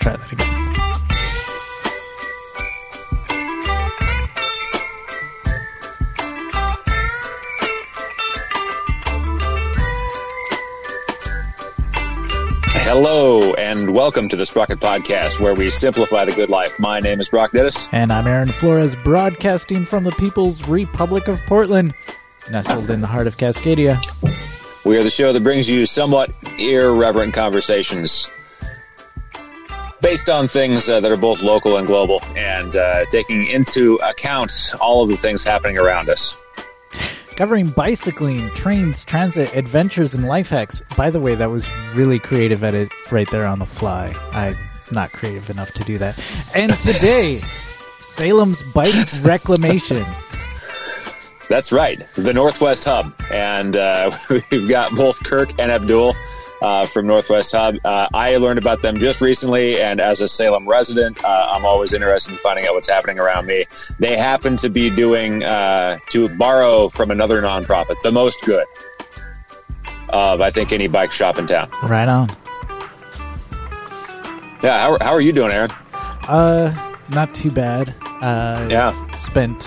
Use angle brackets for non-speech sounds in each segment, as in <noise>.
try that again. Hello and welcome to the Sprocket Podcast, where we simplify the good life. My name is Brock Dittus. And I'm Aaron Flores, broadcasting from the People's Republic of Portland, nestled in the heart of Cascadia. We are the show that brings you somewhat irreverent conversations based on things uh, that are both local and global, and uh, taking into account all of the things happening around us. Covering bicycling, trains, transit, adventures, and life hacks. By the way, that was really creative edit right there on the fly. I'm not creative enough to do that. And today, <laughs> Salem's bike reclamation. That's right, the Northwest Hub, and uh, <laughs> we've got both Kirk and Abdul uh, from Northwest Hub. Uh, I learned about them just recently, and as a Salem resident, uh, I'm always interested in finding out what's happening around me. They happen to be doing uh, to borrow from another nonprofit, the most good of I think any bike shop in town. Right on. Yeah, how, how are you doing, Aaron? Uh, not too bad. Uh, Yeah. Spent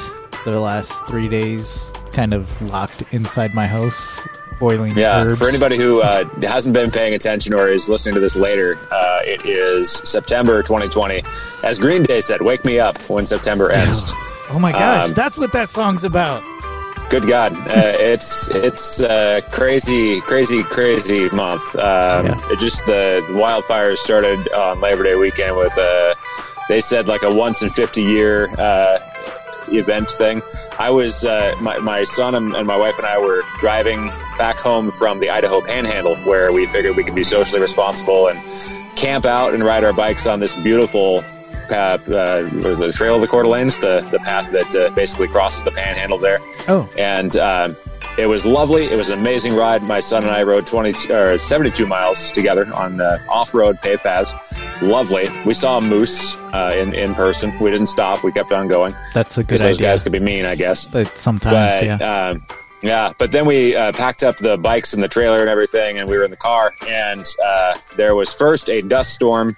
the last three days kind of locked inside my house, boiling Yeah, herbs. for anybody who uh, hasn't been paying attention or is listening to this later, uh, it is September 2020. As Green Day said, "Wake me up when September ends." Oh my gosh, Um, that's what that song's about. Good God, uh, it's it's uh, crazy, crazy, crazy month. Um, Yeah. It just the, the wildfires started on Labor Day weekend with uh, they said like a once in fifty year uh, event thing. I was uh, my my son and, and my wife and I were driving back home from the Idaho Panhandle, where we figured we could be socially responsible and camp out and ride our bikes on this beautiful path, uh, the Trail of the Coeur d'Alenes, the the path that uh, basically crosses the Panhandle there Oh, and um, it was lovely. It was an amazing ride. My son and I rode 20 or 72 miles together on uh, off-road paved paths. Lovely. We saw a moose uh, in in person. We didn't stop. We kept on going that's a good because those guys could be mean, I guess. but sometimes, But yeah. um, yeah, but then we uh, packed up the bikes and the trailer and everything, and we were in the car. And uh, there was first a dust storm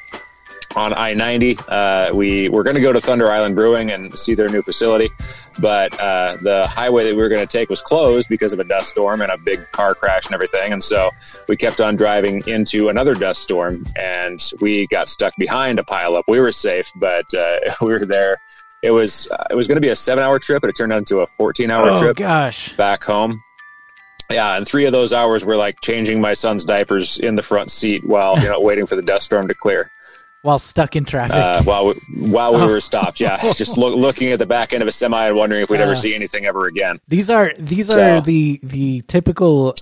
on I ninety. Uh, we were going to go to Thunder Island Brewing and see their new facility, but uh, the highway that we were going to take was closed because of a dust storm and a big car crash and everything. And so we kept on driving into another dust storm, and we got stuck behind a pileup. We were safe, but uh, <laughs> we were there. It was uh, it was going to be a seven hour trip, but it turned out into a fourteen hour oh trip gosh. back home. Yeah, and three of those hours were like changing my son's diapers in the front seat while you know <laughs> waiting for the dust storm to clear. While stuck in traffic. Uh, while we, while we Oh. were stopped, yeah, <laughs> just look, looking at the back end of a semi and wondering if we'd Uh. ever see anything ever again. these are these So- are the the typical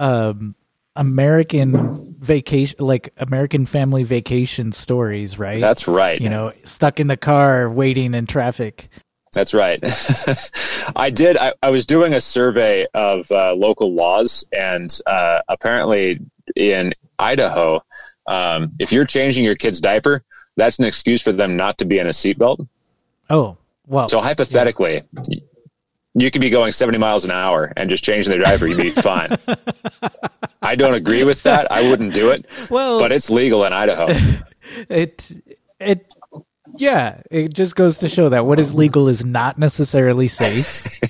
um American vacation like American family vacation stories, right? That's right. you know, stuck in the car waiting in traffic. That's right. <laughs> I did. I, I was doing a survey of uh, local laws, and uh, apparently in Idaho, um, if you're changing your kid's diaper, that's an excuse for them not to be in a seatbelt. Oh, well. So hypothetically, you could be going 70 miles an hour and just changing their diaper, you'd be <laughs> fine. I don't agree with that. I wouldn't do it, well, but it's legal in Idaho. <laughs> it it yeah, it just goes to show that what is legal is not necessarily safe.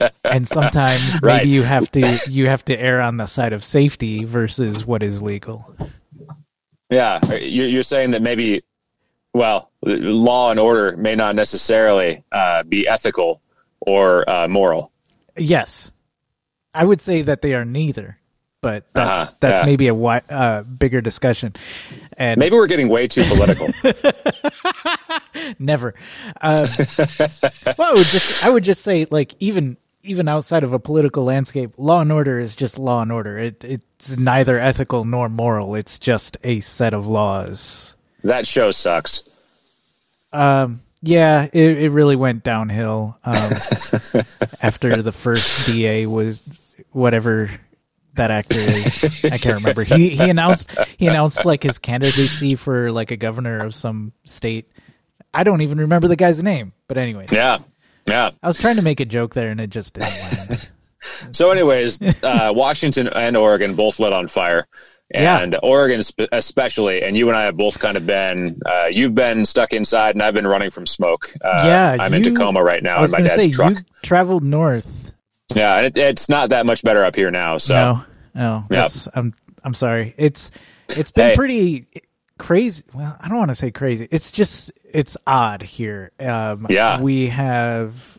<laughs> and sometimes maybe Right. you have to you have to err on the side of safety versus what is legal. Yeah, you're, saying that maybe, well, law and order may not necessarily uh, be ethical or uh, moral. Yes. I would say that they are neither. But that's Uh-huh, that's yeah. maybe a uh, bigger discussion, and Maybe we're getting way too political. <laughs> never. Uh, <laughs> well, I would just I would just say like even even outside of a political landscape, law and order is just law and order. It it's neither ethical nor moral. It's just a set of laws. that show sucks. Um, yeah, it it really went downhill um, <laughs> after the first DA was whatever that actor is. I can't remember. He he announced he announced like his candidacy for like a governor of some state. I don't even remember the guy's name. But anyway, Yeah, yeah. I was trying to make a joke there and it just didn't land. So, anyways, uh, Washington and Oregon both lit on fire. Yeah. and Oregon especially. And you and I have both kind of been. Uh, you've been stuck inside, and I've been running from smoke. Uh, Yeah, I'm in Tacoma right now in my dad's say truck. you traveled north. Yeah, it, it's not that much better up here now. So No, no, Yeah. I'm I'm sorry. It's it's been Hey. pretty crazy. Well, I don't want to say crazy. It's just it's odd here. Um, Yeah. we have.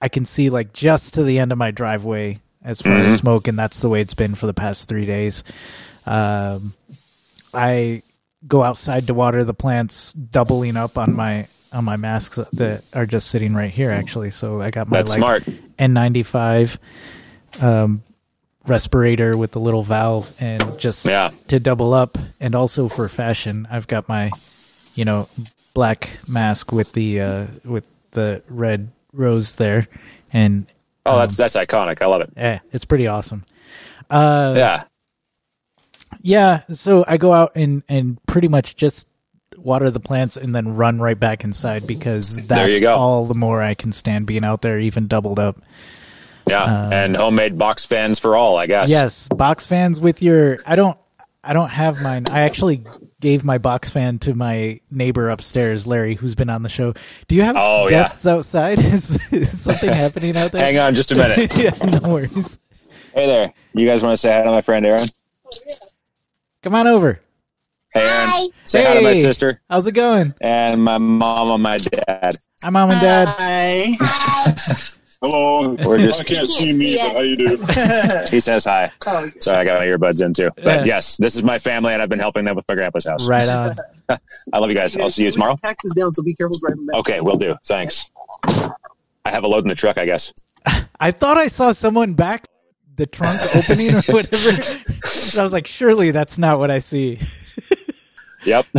I can see like just to the end of my driveway as far Mm-hmm. as smoke, and that's the way it's been for the past three days. Um, I go outside to water the plants, doubling up on my on my masks that are just sitting right here. Actually, so I got my That's like smart. N95 um, respirator with the little valve, and just Yeah. to double up, and also for fashion, I've got my you know black mask with the uh, with the red rose there, and oh, that's that's iconic. I love it. eh, it's pretty awesome. Uh, Yeah, yeah, so I go out and and pretty much just water the plants and then run right back inside because that's all the more I can stand being out there, even doubled up. yeah, Uh, and homemade box fans for all. I guess. Yes, box fans with your. I don't. I don't have mine. I actually gave my box fan to my neighbor upstairs, Larry, who's been on the show. Do you have Oh, yeah. guests outside? <laughs> Is, is something <laughs> happening out there? Hang on, just a minute. <laughs> yeah, no worries. hey there, you guys want to say hi to my friend Aaron? Come on over. Hey, Aaron. Say hi to my sister How's it going? and my mom and my dad. Hi, mom and dad. Hi. Hello. We're just- I can't see me, but how you do? <laughs> He says hi. Oh, Sorry, I got my earbuds in too. But Yeah. yes, this is my family, and I've been helping them with my grandpa's house. Right on. <laughs> I love you guys. I'll see you tomorrow. Pack this down, so be careful driving back. Okay, we'll do. Thanks. I have a load in the truck, I guess. <laughs> I thought I saw someone back the trunk opening or whatever. And I was like, surely that's not what I see. Yep. <laughs>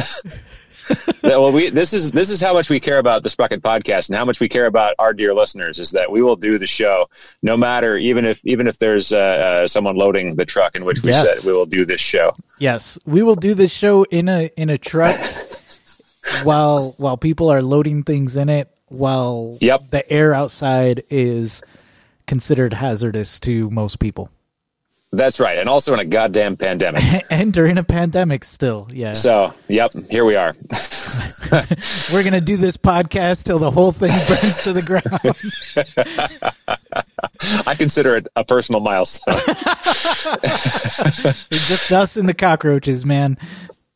Well, we this is this is how much we care about the Sprocket podcast and how much we care about our dear listeners is that we will do the show no matter even if even if there's uh, uh, someone loading the truck in which we Yes. said we will do this show. Yes, we will do this show in a in a truck <laughs> while while people are loading things in it. While Yep. the air outside is considered hazardous to most people, That's right, and also in a goddamn pandemic. <laughs> and during a pandemic, still, yeah, So, yep, here we are. <laughs> we're gonna do this podcast till the whole thing burns to the ground. <laughs> I consider it a personal milestone. It's just us and the cockroaches, man.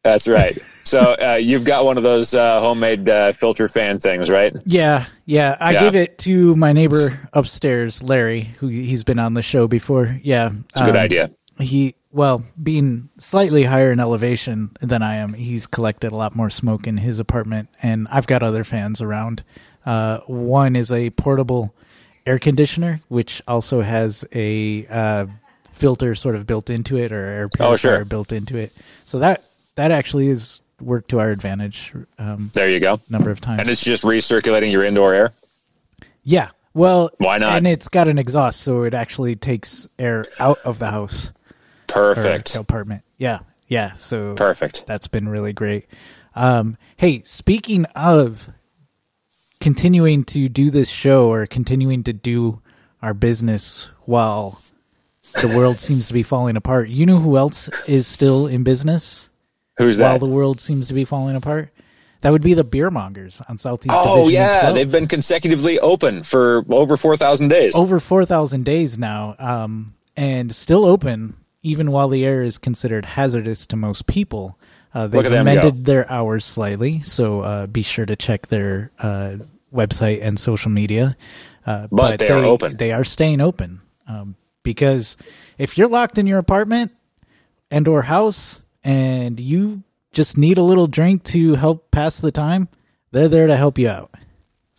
That's right. So uh, you've got one of those uh, homemade uh, filter fan things, right? Yeah, yeah. I Yeah. gave it to my neighbor upstairs, Larry, who he's been on the show before. Yeah, It's a good um, idea. He well, being slightly higher in elevation than I am, he's collected a lot more smoke in his apartment, and I've got other fans around. Uh, one is a portable air conditioner, which also has a uh, filter sort of built into it, or air purifier Oh, sure. built into it. So that that actually is worked to our advantage um, There you go. number of times. And it's just recirculating your indoor air. Yeah. Well, Why not? And it's got an exhaust, so it actually takes air out of the house Perfect. apartment. Yeah. Yeah. So Perfect. that's been really great. Um, hey, speaking of continuing to do this show or continuing to do our business while the world <laughs> seems to be falling apart, you know who else is still in business Who's while the world seems to be falling apart? That would be the Beermongers on Southeast Oh Division yeah, 12. they've been consecutively open for over four thousand days. over 4,000 days now, um, and still open even while the air is considered hazardous to most people. Uh, they've amended their hours slightly, so uh, be sure to check their uh, website and social media. Uh, But they are open. They are staying open um, because if you're locked in your apartment and or house and you just need a little drink to help pass the time, they're there to help you out.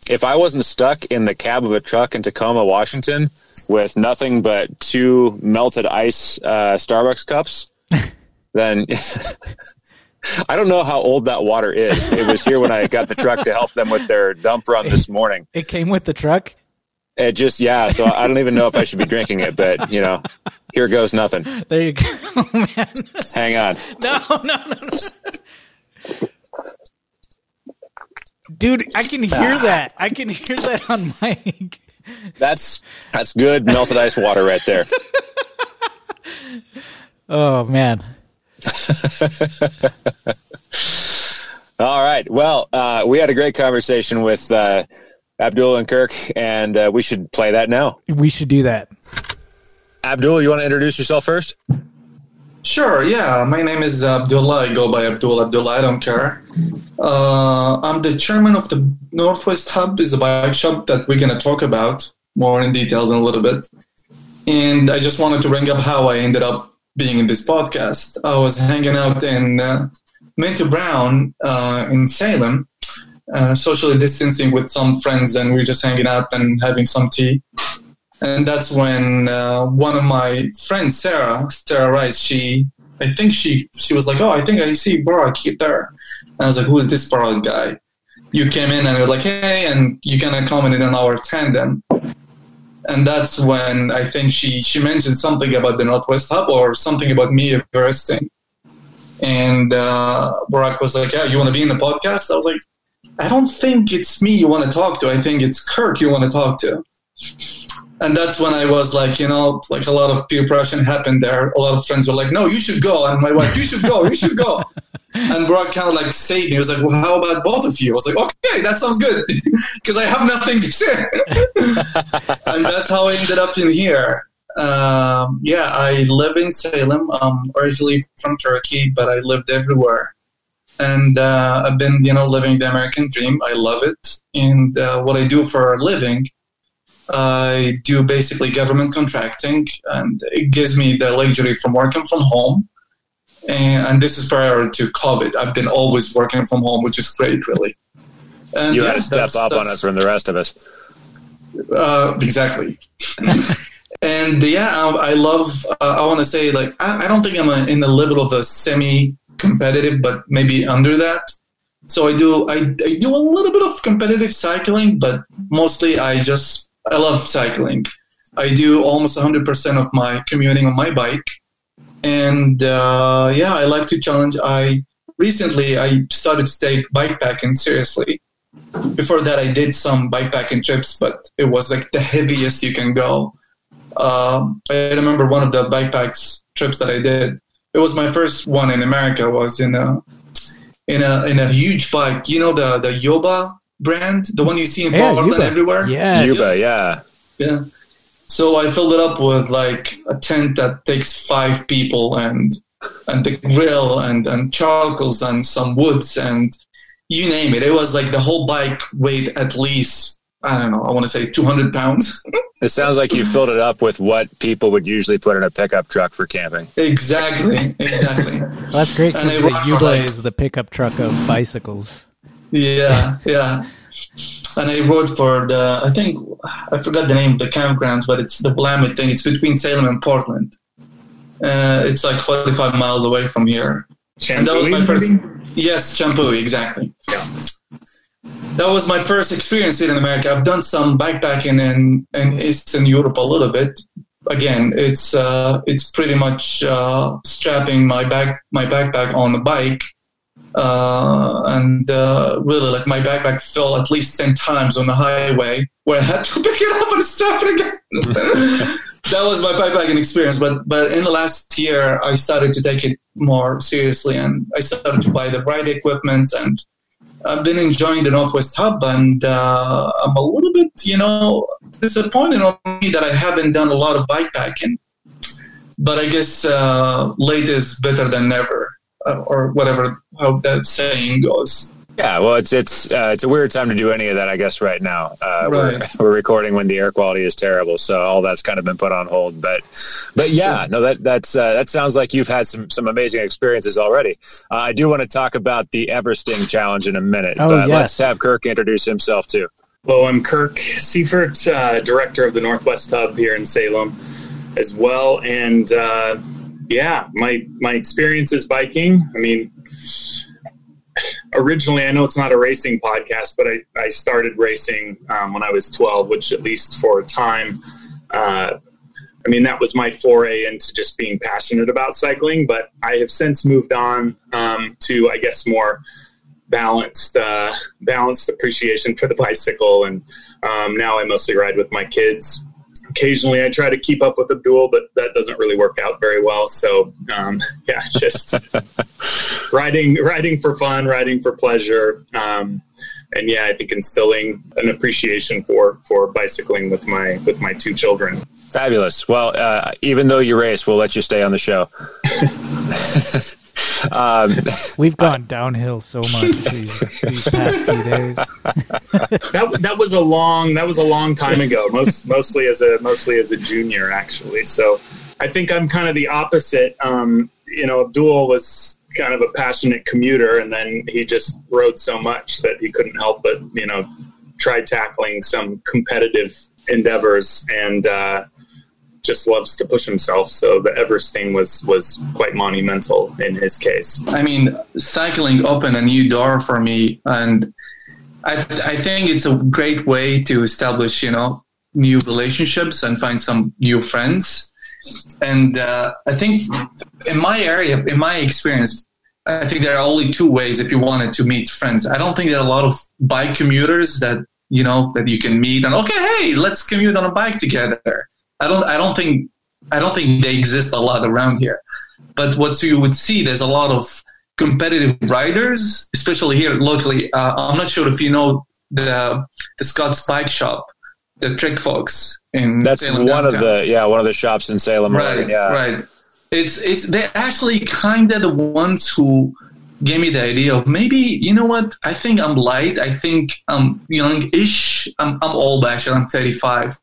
If I wasn't stuck in the cab of a truck in Tacoma, Washington, with nothing but two melted ice uh, Starbucks cups, <laughs> then <laughs> I don't know how old that water is. It was here when I got the truck to help them with their dump run this morning. It came with the truck. It just yeah, so I don't even know if I should be drinking it, but you know, here goes nothing. There you go, <laughs> man. Hang on. No, no, no, no. Dude, I can hear that. I can hear that on mic. That's that's good melted ice water right there. Oh man. <laughs> All right. Well, uh, we had a great conversation with uh, Abdul and Kirk, and uh, we should play that now. We should do that. Abdul, you want to introduce yourself first? Sure, yeah. My name is Abdullah. I go by Abdul Abdullah. I don't care. Uh, I'm the chairman of the Northwest Hub, is a bike shop that we're going to talk about more in details in a little bit. And I just wanted to bring up how I ended up being in this podcast. I was hanging out in uh, Minto Brown uh, in Salem, uh, socially distancing with some friends, and we are just hanging out and having some tea. And that's when uh, one of my friends, Sarah, Sarah Rice, she, I think she, she was like, "Oh, I think I see Barack there." And I was like, "Who is this Barack guy?" You came in and you're like, "Hey," and you of commented on our tandem and that's when I think she she mentioned something about the Northwest Hub or something about me Everesting. And uh, Barack was like, "Yeah, you want to be in the podcast?" I was like, "I don't think it's me you want to talk to. I think it's Kirk you want to talk to." And that's when I was like, you know, like a lot of peer pressure happened there. A lot of friends were like, "No, you should go," and my wife, "You should go, you should go." <laughs> and Brock kind of like saved me. He was like, "Well, how about both of you?" I was like, "Okay, that sounds good," <laughs> because I have nothing to say. <laughs> and that's how I ended up in here. Um, yeah, I live in Salem. I'm originally from Turkey, but I lived everywhere, and uh, I've been, you know, living the American dream. I love it, and uh, what I do for a living. I do basically government contracting, and it gives me the luxury from working from home and, and, this is prior to COVID. I've been always working from home, which is great, really. And you yeah, had to step up on us from the rest of us. Uh, exactly. <laughs> and yeah, I, I love. Uh, I want to say like I, I, don't think I'm a, in the level of a semi-competitive, but maybe under that. So I do I, I do a little bit of competitive cycling, but mostly I just I love cycling. I do almost 100% of my commuting on my bike and uh, yeah, I like to challenge. I recently I started to take bikepacking seriously. Before that, I did some bikepacking trips, but it was like the heaviest you can go. Um, I remember one of the bikepacks trips that I did. It was my first one in America. Was in a in a in a huge bike. You know the the Yuba brand, the one you see in yeah, Portland everywhere. Yeah, Yuba, yeah, yeah. So I filled it up with like a tent that takes five people and and the grill and and charcoals and some woods and you name it. It was like the whole bike weighed at least I don't know. I want to say 200 pounds. <laughs> it sounds like you filled it up with what people would usually put in a pickup truck for camping. Exactly, exactly. well, that's great because the Yuba like, is the pickup truck of bicycles. Yeah, yeah and I rode for the I think I forgot the name of the campgrounds, but it's the Willamette thing. It's between Salem and Portland. Uh, it's like 45 miles away from here. Champoeg, and that was my first. Yes, Champoeg, exactly. Yeah. That was my first experience here in America. I've done some backpacking in, in Eastern Europe a little bit. Again, it's uh, it's pretty much uh, strapping my back my backpack on the bike uh, and uh, really, like my backpack fell at least ten times on the highway, where I had to <laughs> pick it up and strap it again. <laughs> that was my backpacking experience. But but in the last year, I started to take it more seriously, and I started to buy the right equipment, and I've been enjoying the Northwest Hub, and uh, I'm a little bit, you know, disappointed on me that I haven't done a lot of bikepacking. But I guess uh, late is better than never. Uh, or whatever how that saying goes. Yeah, well, it's it's uh, it's a weird time to do any of that, I guess. Right now, uh, right. We're, <laughs> we're recording when the air quality is terrible, so all that's kind of been put on hold. But but yeah, no, that that's uh, that sounds like you've had some some amazing experiences already. Uh, I do want to talk about the Everesting challenge in a minute, oh, but yes. let's have Kirk introduce himself too. Hello, I'm Kirk Seyfert, uh, director of the Northwest Hub here in Salem, as well, and yeah, my my experience is biking. I mean, originally, I know it's not a racing podcast, but I, I started racing um, when I was 12, which at least for a time, uh, I mean, that was my foray into just being passionate about cycling. But I have since moved on um, to, I guess, more balanced uh, balanced appreciation for the bicycle, and um, now I mostly ride with my kids occasionally I try to keep up with Abdul, but that doesn't really work out very well. So um, <laughs> yeah, just <laughs> riding riding for fun, riding for pleasure. Um, and yeah, I think instilling an appreciation for for bicycling with my with my two children. Fabulous. Well, uh, even though you race, we'll let you stay on the show. <laughs> um, We've gone downhill so much <laughs> these, these past few days. that that was a long that was a long time ago. Most mostly as a mostly as a junior, actually. So I think I'm kind of the opposite. Um, you know, Abdul was kind of a passionate commuter, and then he just rode so much that he couldn't help but you know try tackling some competitive endeavors and uh, just loves to push himself. So the Everest thing was was quite monumental in his case. I mean, cycling opened a new door for me, and I, I think it's a great way to establish you know new relationships and find some new friends. And uh, I think in my area, in my experience, I think there are only two ways if you wanted to meet friends. I don't think there are a lot of bike commuters that you know that you can meet and okay, hey, let's commute on a bike together. I don't I don't think I don't think they exist a lot around here. But what you would see, there's a lot of competitive riders, especially here locally. Uh, I'm not sure if you know the the Scott's Bike Shop, the Trick Fox in that's Salem one downtown. of the yeah one of the shops in Salem. Right, yeah. right. It's it's they're actually kind of the ones who gave me the idea of maybe you know what I think I'm light. I think I'm young-ish. I'm I'm old actually. I'm 35,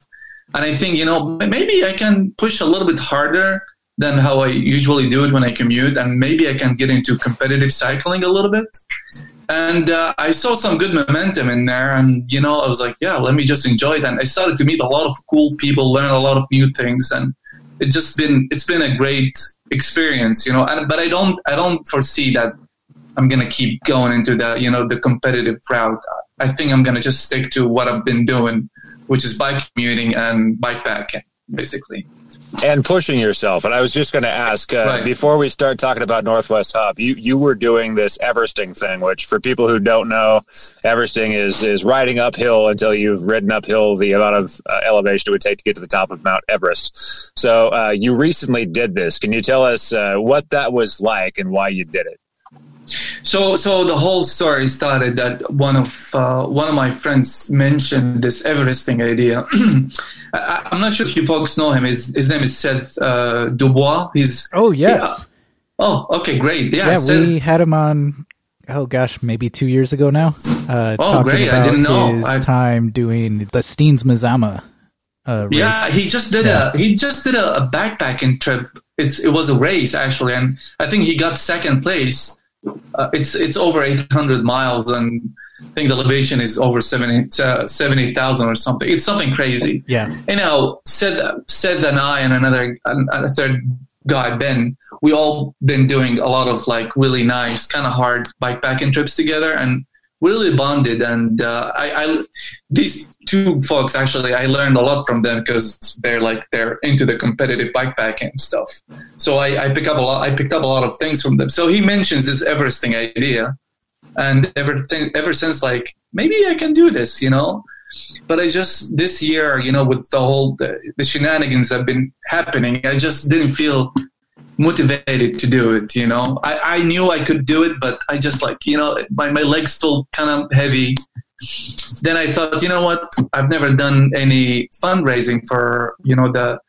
and I think you know maybe I can push a little bit harder than how I usually do it when I commute, and maybe I can get into competitive cycling a little bit. And uh, I saw some good momentum in there, and you know I was like, yeah, let me just enjoy it. And I started to meet a lot of cool people, learn a lot of new things, and it's just been it's been a great experience, you know. And but I don't I don't foresee that I'm gonna keep going into the you know the competitive route. I think I'm gonna just stick to what I've been doing, which is bike commuting and bike packing, basically. And pushing yourself. And I was just going to ask uh, Right. before we start talking about Northwest Hub, you you were doing this Everesting thing, which for people who don't know, Everesting is is riding uphill until you've ridden uphill the amount of uh, elevation it would take to get to the top of Mount Everest. So uh, you recently did this. Can you tell us uh, what that was like and why you did it? So, so the whole story started that one of uh, one of my friends mentioned this Everesting idea. <clears throat> I, I'm not sure if you folks know him. His his name is Seth uh, Dubois. He's Oh yes, Yeah. oh okay great yeah, yeah. Seth, we had him on. Oh gosh, maybe two years ago now. Uh, Oh, talking great. I about didn't know. his I- time doing the Steens Mazama uh, race. Yeah, he just did Yeah. a he just did a, a backpacking trip. It's it was a race actually, and I think he got second place. Uh, it's it's over 800 miles, and I think the elevation is over 70 uh, 70,000 or something. It's something crazy. yeah, You know, Sid, Sid and I and another and a third guy Ben, we all been doing a lot of like really nice, kind of hard bikepacking trips together, and really bonded. And uh, I, I, these two folks actually, I learned a lot from them because they're like they're into the competitive bikepacking stuff. So I, I pick up a lot. I picked up a lot of things from them. So he mentions this Everesting idea, and everything ever since like maybe I can do this, you know but I just this year, you know, with the whole the, the shenanigans have been happening, I just didn't feel motivated to do it. You know, I, I knew I could do it, but I just like you know my my legs felt kind of heavy. Then I thought, you know what? I've never done any fundraising for you know the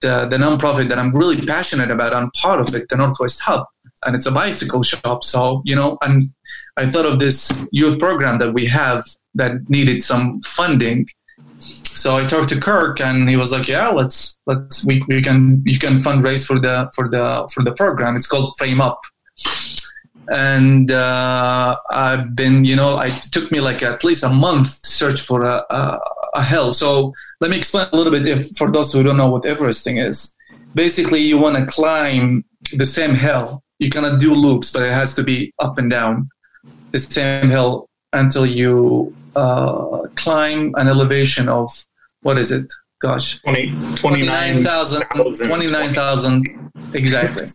the the nonprofit that I'm really passionate about. I'm part of it, the Northwest Hub, and it's a bicycle shop. So you know, and I thought of this youth program that we have that needed some funding. So I talked to Kirk, and he was like, "Yeah, let's let's we, we can you can fundraise for the for the for the program. It's called Frame Up." And uh, I've been, you know, it took me like at least a month to search for a, a, a hill. So let me explain a little bit if for those who don't know what Everesting is. Basically, you want to climb the same hill. You cannot do loops, but it has to be up and down the same hill until you uh, climb an elevation of what is it? Gosh, 20, 29,000. 29,000. 29,000. Exactly.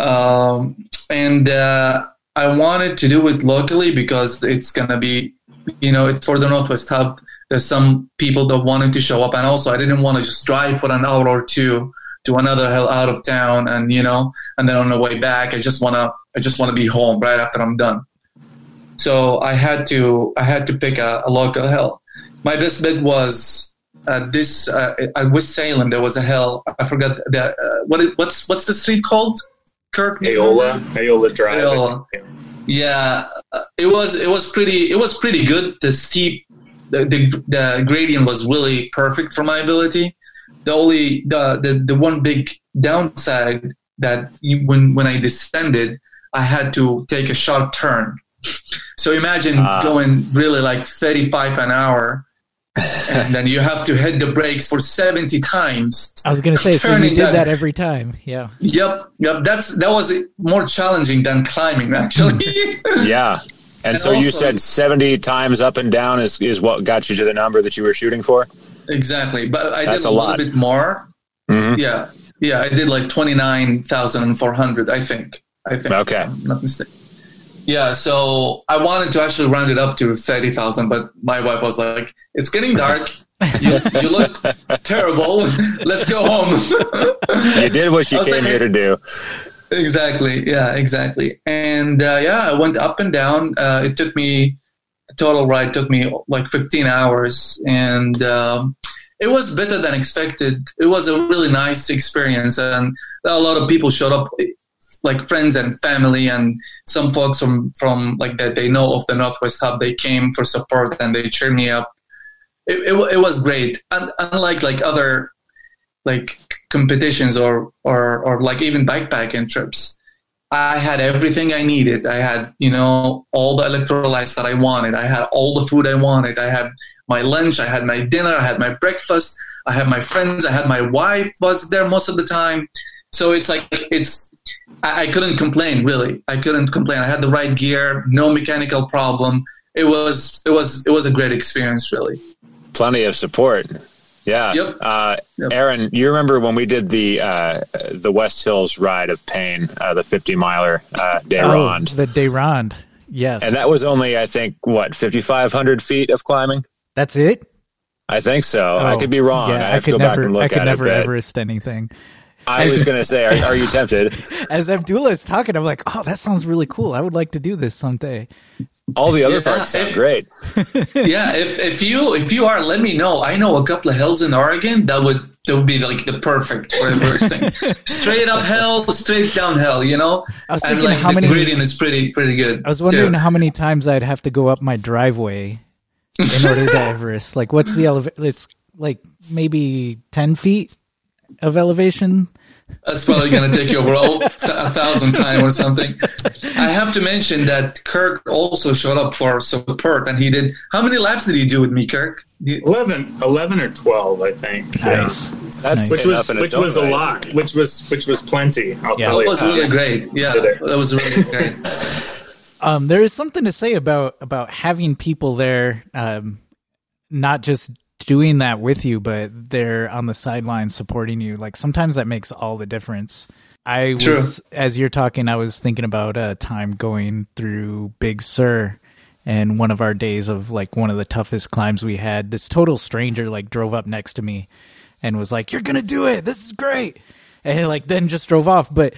Um, and uh, I wanted to do it locally because it's going to be, you know, it's for the Northwest Hub. there's some people that wanted to show up, and also I didn't want to just drive for an hour or two to another hill out of town, and you know, and then on the way back, I just wanna I just wanna be home right after I'm done. So I had to I had to pick a, a local hill. My best bet was uh, this uh, at West Salem. There was a hill. I forgot the uh, what it, what's what's the street called? Kirk Eola, Eola Drive. Eola. Yeah, uh, it was it was pretty it was pretty good. The steep the, the, the gradient was really perfect for my ability. The only the the, the one big downside that you, when when I descended, I had to take a sharp turn. So imagine Ah. going really like 35 an hour, and then you have to hit the brakes for 70 times. I was gonna say, so you Turning did that- that every time. Yeah. Yep, yep. That's that was more challenging than climbing actually. <laughs> Yeah. And, And so you said 70 times up and down is, is what got you to the number that you were shooting for? Exactly, but I That's did a a, little lot. bit more. Mhm. Yeah, yeah, I did like twenty nine thousand four hundred. I think. I think. Okay. if I'm not mistaken. Yeah, so I wanted to actually round it up to thirty thousand, but my wife was like, "It's getting dark. you, you look <laughs> terrible. Let's go home." You did what you came like- here to do. exactly. Yeah, exactly. And uh, yeah, I went up and down. Uh, it took me total ride took me like 15 hours, and um, it was better than expected. It was a really nice experience, and a lot of people showed up, like friends and family, and some folks from from like that they know of the Northwest Hub. They came for support and they cheered me up. It, it, it was great, and unlike like other like competitions or or or like even backpacking trips. I had everything I needed. I had, you know, all the electrolytes that I wanted. I had all the food I wanted. I had my lunch. I had my dinner. I had my breakfast. I had my friends. I had my wife was there most of the time. So it's like it's. I, I couldn't complain really. I couldn't complain. I had the right gear. No mechanical problem. It was it was it was a great experience really. Plenty of support. Yeah. Yep. Uh, Yep. Aaron, you remember when we did the uh, the West Hills Ride of Pain, uh, the 50 miler uh, day Oh, rond? the day rond. Yes. And that was only, I think, what, 5,500 feet of climbing? That's it. I think so. I Oh, could be wrong. Yeah, I I, have to could go back never. and look I could at never it. but Everest anything. I was going to say, are, are you tempted? <laughs> As Abdullah is talking, I'm like, oh, that sounds really cool. I would like to do this someday. All the other Yeah, parts sound if- great. <laughs> yeah, if if you if you are, let me know. I know a couple of hills in Oregon that would that would be like the perfect for everything. <laughs> straight up hill, straight down hill. You know, I was and thinking like how the many. gradient is pretty pretty good. I was wondering too. how many times I'd have to go up my driveway in order to Everest. Like, what's the elevation? It's like maybe ten feet of elevation. That's probably going to take you over a a thousand times or something. I have to mention that Kirk also showed up for support, and he did. How many laps did he do with me, Kirk? You- 11, 11 or 12, I think. Yeah. That's Nice. Which was, which was a lot, which was which was plenty. I'll Yeah. tell That you. was really great. Yeah, that was really <laughs> great. Um, there is something to say about about having people there, um, not just doing that with you, but they're on the sidelines supporting you. Like sometimes that makes all the difference. I was, True. as you're talking, I was thinking about a time going through Big Sur, and one of our days of like one of the toughest climbs we had. This total stranger like drove up next to me, and was like, "You're gonna do it. This is great," and like then just drove off, but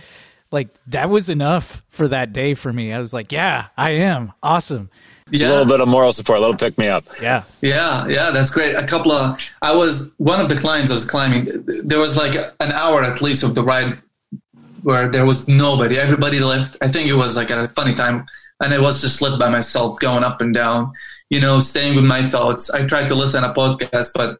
like that was enough for that day for me. I was like, yeah, I am awesome. Just Yeah. a little bit of moral support, a little pick me up. Yeah. Yeah, yeah, that's great. A couple of, I was one of the climbs I was climbing. There was like an hour at least of the ride where there was nobody. Everybody left. I think it was like a funny time, and I was just lit by myself, going up and down. You know, staying with my thoughts. I tried to listen to a podcast, but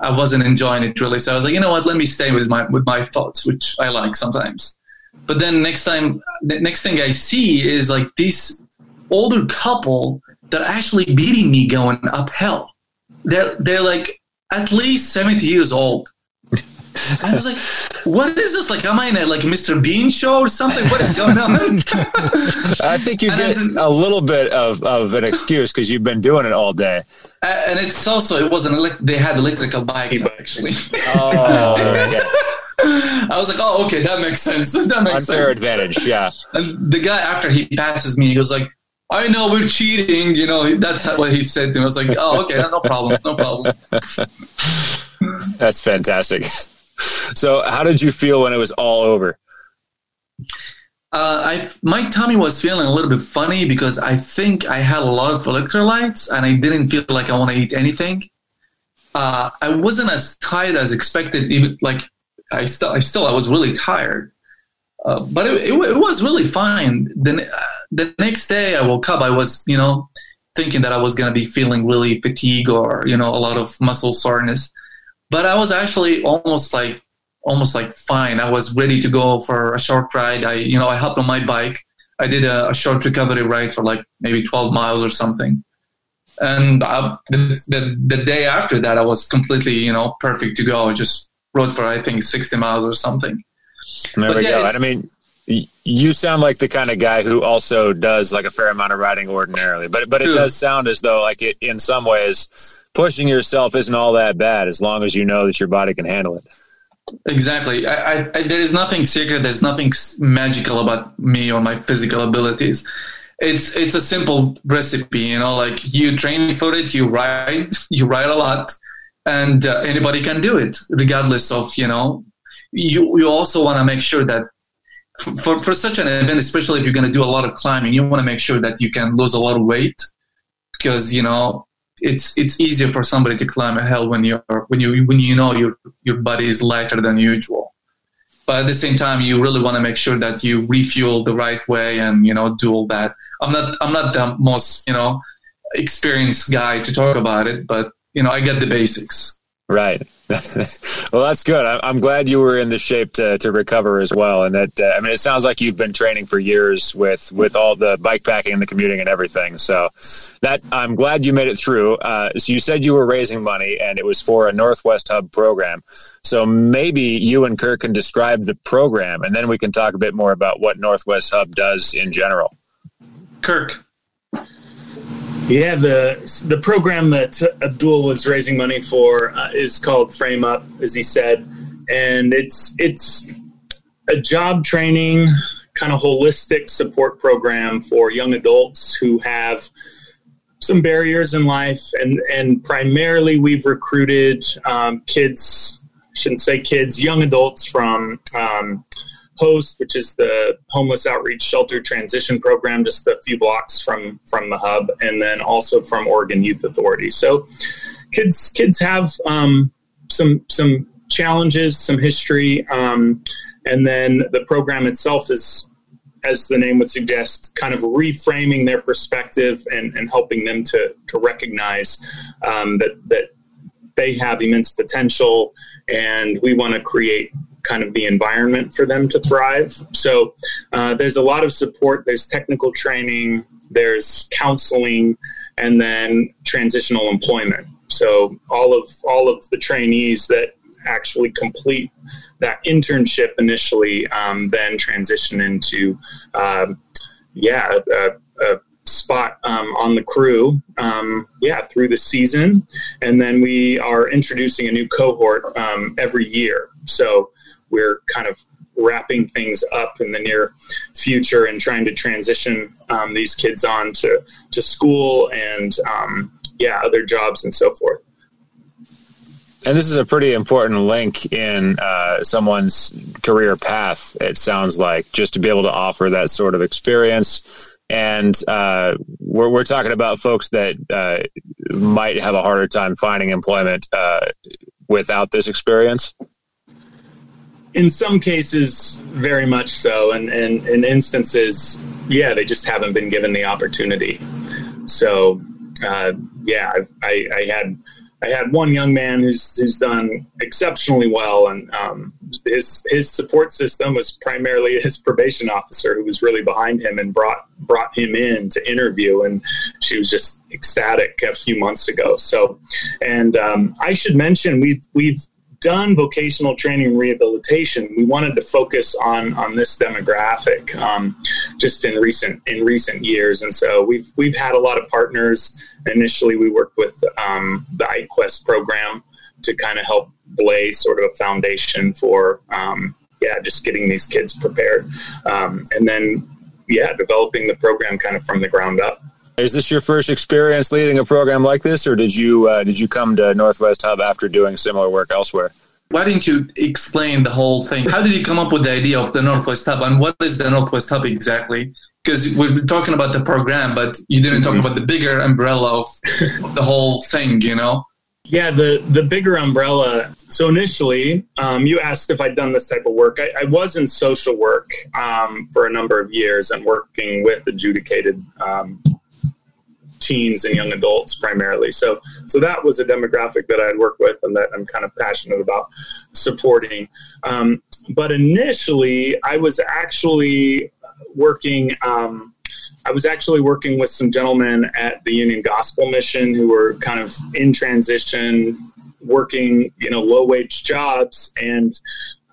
I wasn't enjoying it really. So I was like, you know what? Let me stay with my with my thoughts, which I like sometimes. But then next time, the next thing I see is like this older couple that are actually beating me going uphill. They're they're like at least seventy years old. I was like, what is this? Like, am I in a like Mr. Bean show or something? What is going on? <laughs> I think you get a little bit of, of an excuse because you've been doing it all day. Uh, and it's also it wasn't elec they had electrical bikes actually. Oh. <laughs> I was like, oh okay, that makes sense. <laughs> That makes unfair sense. advantage. Yeah. And the guy after he passes me, he was like, I know we're cheating. You know, that's what he said to me. I was like, oh, okay, no problem, no problem. <laughs> That's fantastic. So, how did you feel when it was all over? Uh, I my tummy was feeling a little bit funny because I think I had a lot of electrolytes and I didn't feel like I want to eat anything. Uh, I wasn't as tired as expected. Even like I still, I still, I was really tired. Uh, but it, it, it, was really fine. Then uh, the next day I woke up, I was, you know, thinking that I was going to be feeling really fatigue or, you know, a lot of muscle soreness. But I was actually almost like almost like fine. I was ready to go for a short ride. I, you know, I hopped on my bike. I did a, a short recovery ride for like maybe 12 miles or something. And I, the, the, the day after that, I was completely, you know, perfect to go. I just rode for, I think, 60 miles or something. There but we yeah, go. And I mean, you sound like the kind of guy who also does like a fair amount of riding ordinarily, but but it does sound as though like it, in some ways pushing yourself isn't all that bad as long as you know that your body can handle it. Exactly. I, I, I, there is nothing secret. There's nothing magical about me or my physical abilities. It's it's a simple recipe. You know, like you train for it, you ride, <laughs> you ride a lot, and uh, anybody can do it, regardless of you know. You you also want to make sure that for for such an event, especially if you're going to do a lot of climbing, you want to make sure that you can lose a lot of weight because you know it's it's easier for somebody to climb a hill when you're when you when you know your your body is lighter than usual. But at the same time, you really want to make sure that you refuel the right way and you know do all that. I'm not I'm not the most you know experienced guy to talk about it, but you know I get the basics. Right. <laughs> well, that's good. I'm glad you were in the shape to, to recover as well. And that, uh, I mean, it sounds like you've been training for years with, with all the bike packing and the commuting and everything. So that I'm glad you made it through. Uh, so you said you were raising money and it was for a Northwest Hub program. So maybe you and Kirk can describe the program and then we can talk a bit more about what Northwest Hub does in general. Kirk. Yeah, the the program that Abdul was raising money for uh, is called Frame Up, as he said, and it's it's a job training kind of holistic support program for young adults who have some barriers in life, and and primarily we've recruited um, kids. I shouldn't say kids, young adults from um, Host, which is the homeless outreach shelter transition program, just a few blocks from from the hub, and then also from Oregon Youth Authority. So, kids kids have um, some some challenges, some history, um, and then the program itself is, as the name would suggest, kind of reframing their perspective and, and helping them to to recognize um, that that they have immense potential, and we want to create kind of the environment for them to thrive. So uh, there's a lot of support. There's technical training. There's counseling, and then transitional employment. So all of all of the trainees that actually complete that internship initially, um, then transition into um, yeah a, a spot um, on the crew um, yeah through the season and then we are introducing a new cohort um, every year so we're kind of wrapping things up in the near future and trying to transition um, these kids on to, to school and um, yeah other jobs and so forth. And this is a pretty important link in uh, someone's career path it sounds like just to be able to offer that sort of experience. And uh, we're, we're talking about folks that uh, might have a harder time finding employment uh, without this experience in some cases, very much so, and, in instances, yeah, they just haven't been given the opportunity. So, uh, yeah, I, I, had I had one young man who's who's done exceptionally well, and um, his his support system was primarily his probation officer, who was really behind him and brought brought him in to interview, and she was just ecstatic a few months ago. So, and um, I should mention we've we've done vocational training and rehabilitation, we wanted to focus on on this demographic um, just in recent in recent years, and so we've we've had a lot of partners. Initially, we worked with um, the IQuest program to kind of help lay sort of a foundation for um, yeah, just getting these kids prepared, um, and then yeah, developing the program kind of from the ground up. Is this your first experience leading a program like this, or did you uh, did you come to Northwest Hub after doing similar work elsewhere? Why didn't you explain the whole thing? How did you come up with the idea of the Northwest Hub, and what is the Northwest Hub exactly? Because we're talking about the program, but you didn't talk mm-hmm. about the bigger umbrella of, of the whole thing. You know? Yeah, the the bigger umbrella. So initially, um, you asked if I'd done this type of work. I, I was in social work um, for a number of years and working with adjudicated um, teens and young adults primarily. So so that was a demographic that I'd worked with and that I'm kind of passionate about supporting. Um, but initially, I was actually working. Um, I was actually working with some gentlemen at the Union Gospel Mission who were kind of in transition, working you know low wage jobs and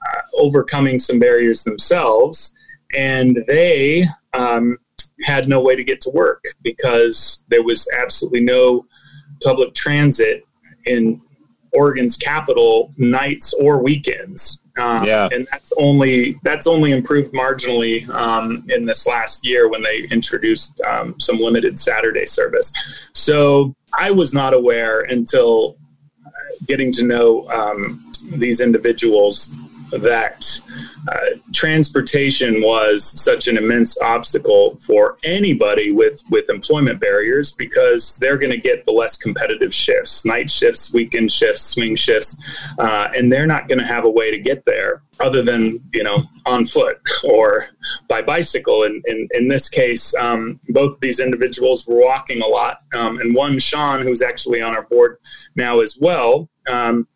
uh, overcoming some barriers themselves, and they um, had no way to get to work because there was absolutely no public transit in Oregon's capital nights or weekends. Um, yeah. and that's only that's only improved marginally um, in this last year when they introduced um, some limited Saturday service. So I was not aware until getting to know um, these individuals that uh, transportation was such an immense obstacle for anybody with with employment barriers because they're going to get the less competitive shifts, night shifts, weekend shifts, swing shifts, uh, and they're not going to have a way to get there other than you know on foot or by bicycle. And in, in this case, um, both of these individuals were walking a lot, um, and one Sean, who's actually on our board now as well. Um,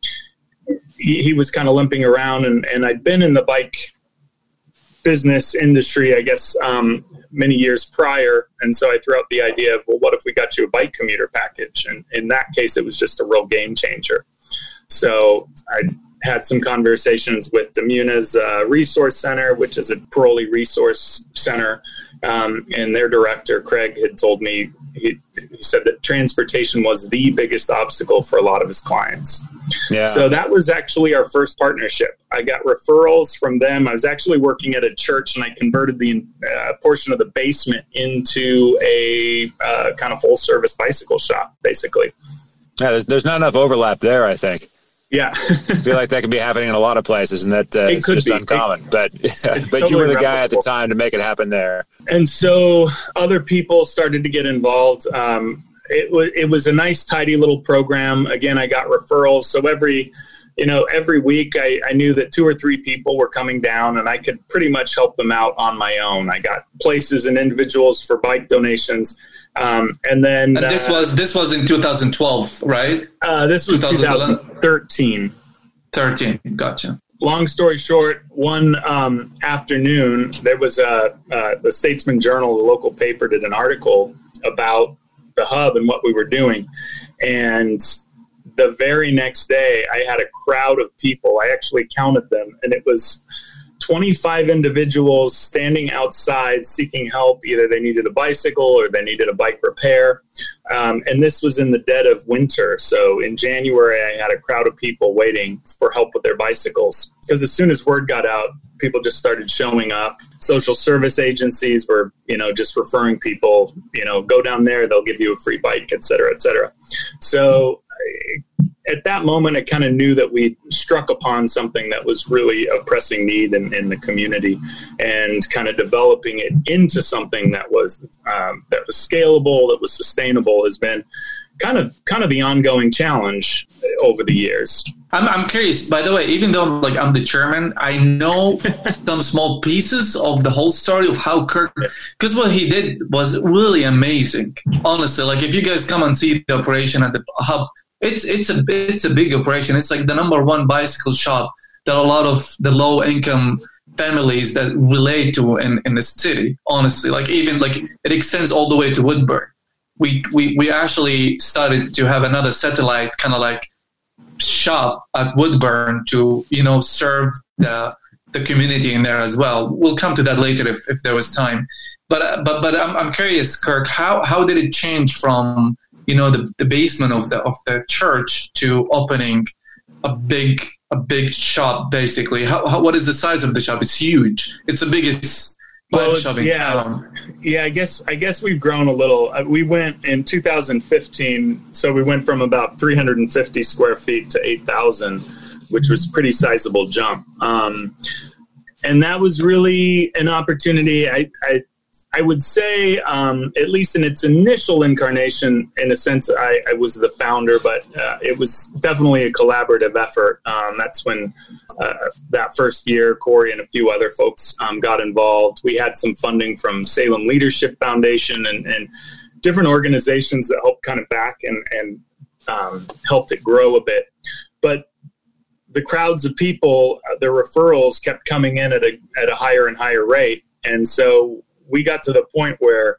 he, was kind of limping around, and, and I'd been in the bike business industry, I guess, um, many years prior. And so I threw out the idea of, well, what if we got you a bike commuter package? And in that case, it was just a real game changer. So I had some conversations with Demuna's uh, Resource Center, which is a parolee Resource Center, um, and their director, Craig, had told me he, he, said that transportation was the biggest obstacle for a lot of his clients. Yeah. So that was actually our first partnership. I got referrals from them. I was actually working at a church and I converted the uh, portion of the basement into a uh, kind of full service bicycle shop, basically. Yeah, there's, there's not enough overlap there, I think. Yeah, I feel like that could be happening in a lot of places, and that uh, it's just be. uncommon. It, but <laughs> but totally you were the guy at the time to make it happen there. And so other people started to get involved. Um, it was it was a nice, tidy little program. Again, I got referrals, so every you know every week I, I knew that two or three people were coming down, and I could pretty much help them out on my own. I got places and individuals for bike donations um, and then and this uh, was this was in 2012, right? Uh, this was 2013. 13, gotcha. Long story short, one um, afternoon there was a uh, the Statesman Journal, the local paper, did an article about the hub and what we were doing, and the very next day I had a crowd of people. I actually counted them, and it was 25 individuals standing outside seeking help. Either they needed a bicycle or they needed a bike repair. Um, and this was in the dead of winter. So in January, I had a crowd of people waiting for help with their bicycles. Because as soon as word got out, people just started showing up. Social service agencies were, you know, just referring people, you know, go down there, they'll give you a free bike, et cetera, et cetera. So at that moment, I kind of knew that we struck upon something that was really a pressing need in, in the community, and kind of developing it into something that was um, that was scalable, that was sustainable, has been kind of kind of the ongoing challenge over the years. I'm, I'm curious. By the way, even though I'm like I'm the chairman, I know <laughs> some small pieces of the whole story of how Kirk, because what he did was really amazing. Honestly, like if you guys come and see the operation at the hub it's it's a it's a big operation. It's like the number one bicycle shop that a lot of the low income families that relate to in, in the city. Honestly, like even like it extends all the way to Woodburn. We we we actually started to have another satellite kind of like shop at Woodburn to you know serve the the community in there as well. We'll come to that later if, if there was time. But but but I'm I'm curious, Kirk. How how did it change from you know the, the basement of the of the church to opening a big a big shop basically how, how, what is the size of the shop it's huge it's the biggest well, yeah, yeah. I guess I guess we've grown a little. Uh, we went in 2015, so we went from about 350 square feet to 8,000, which was pretty sizable jump. Um, and that was really an opportunity. I, I I would say, um, at least in its initial incarnation, in a sense, I, I was the founder, but uh, it was definitely a collaborative effort. Um, that's when uh, that first year, Corey and a few other folks um, got involved. We had some funding from Salem Leadership Foundation and, and different organizations that helped kind of back and, and um, helped it grow a bit. But the crowds of people, uh, the referrals kept coming in at a, at a higher and higher rate. And so we got to the point where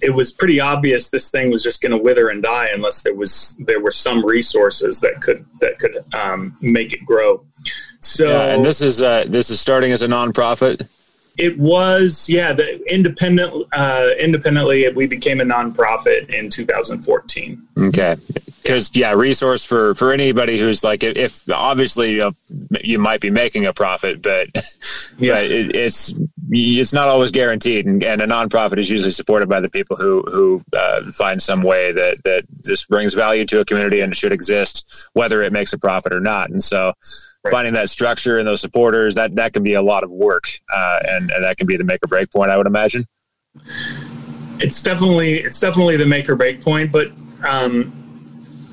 it was pretty obvious this thing was just going to wither and die unless there was there were some resources that could that could um, make it grow. So, yeah, and this is uh, this is starting as a nonprofit. It was, yeah, the independent, uh, independently, we became a nonprofit in 2014. Okay, because yeah, resource for for anybody who's like, if obviously you, know, you might be making a profit, <laughs> but yeah, it, it's it's not always guaranteed, and, and, a nonprofit is usually supported by the people who who uh, find some way that that this brings value to a community and it should exist, whether it makes a profit or not, and so right. finding that structure and those supporters that that can be a lot of work uh, and, and that can be the make or break point i would imagine it's definitely it's definitely the make or break point but um,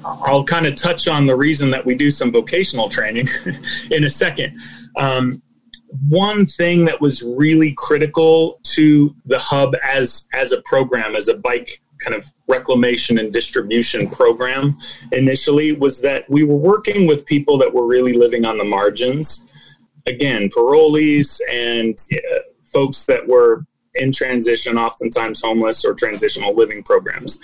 i'll kind of touch on the reason that we do some vocational training <laughs> in a second um, one thing that was really critical to the hub as as a program as a bike kind of reclamation and distribution program initially was that we were working with people that were really living on the margins. Again, parolees and uh, folks that were in transition, oftentimes homeless or transitional living programs.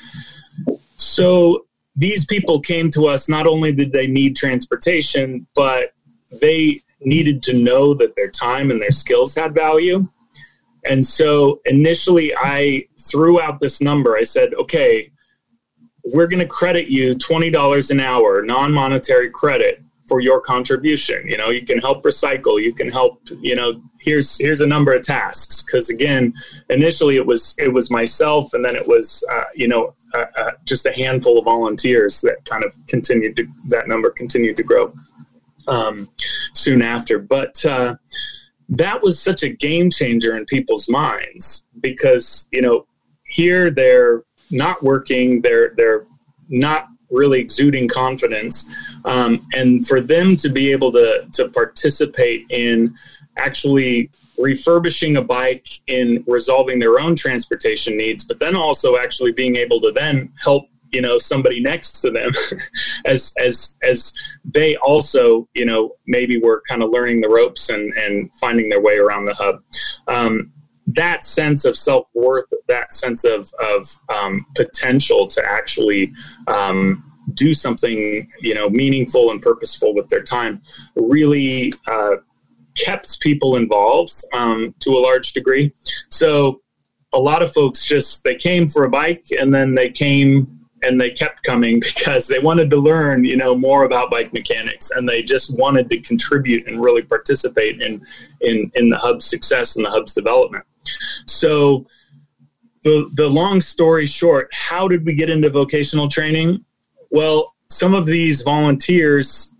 So these people came to us, not only did they need transportation, but they needed to know that their time and their skills had value. And so initially, I threw out this number. I said, okay, we're going to credit you $20 an hour, non monetary credit for your contribution. You know, you can help recycle, you can help, you know, here's here's a number of tasks because again, initially it was it was myself and then it was uh, you know, uh, uh, just a handful of volunteers that kind of continued to that number continued to grow um, soon after. But uh, that was such a game changer in people's minds because you know here they're not working they're they're not really exuding confidence um, and for them to be able to to participate in actually refurbishing a bike in resolving their own transportation needs but then also actually being able to then help you know somebody next to them <laughs> as as as they also you know maybe were kind of learning the ropes and and finding their way around the hub um, that sense of self worth, that sense of of um, potential to actually um, do something you know meaningful and purposeful with their time, really uh, kept people involved um, to a large degree. So a lot of folks just they came for a bike and then they came and they kept coming <laughs> because they wanted to learn, you know, more about bike mechanics, and they just wanted to contribute and really participate in in in the hub's success and the hub's development. So, the the long story short, how did we get into vocational training? Well, some of these volunteers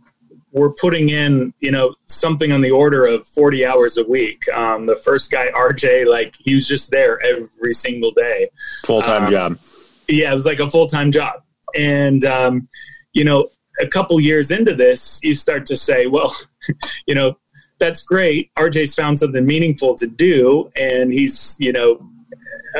were putting in, you know, something on the order of 40 hours a week. Um, the first guy, RJ, like he was just there every single day. Full time um, job yeah, it was like a full time job. And, um, you know, a couple years into this, you start to say, well, <laughs> you know, that's great. RJ's found something meaningful to do, and he's, you know,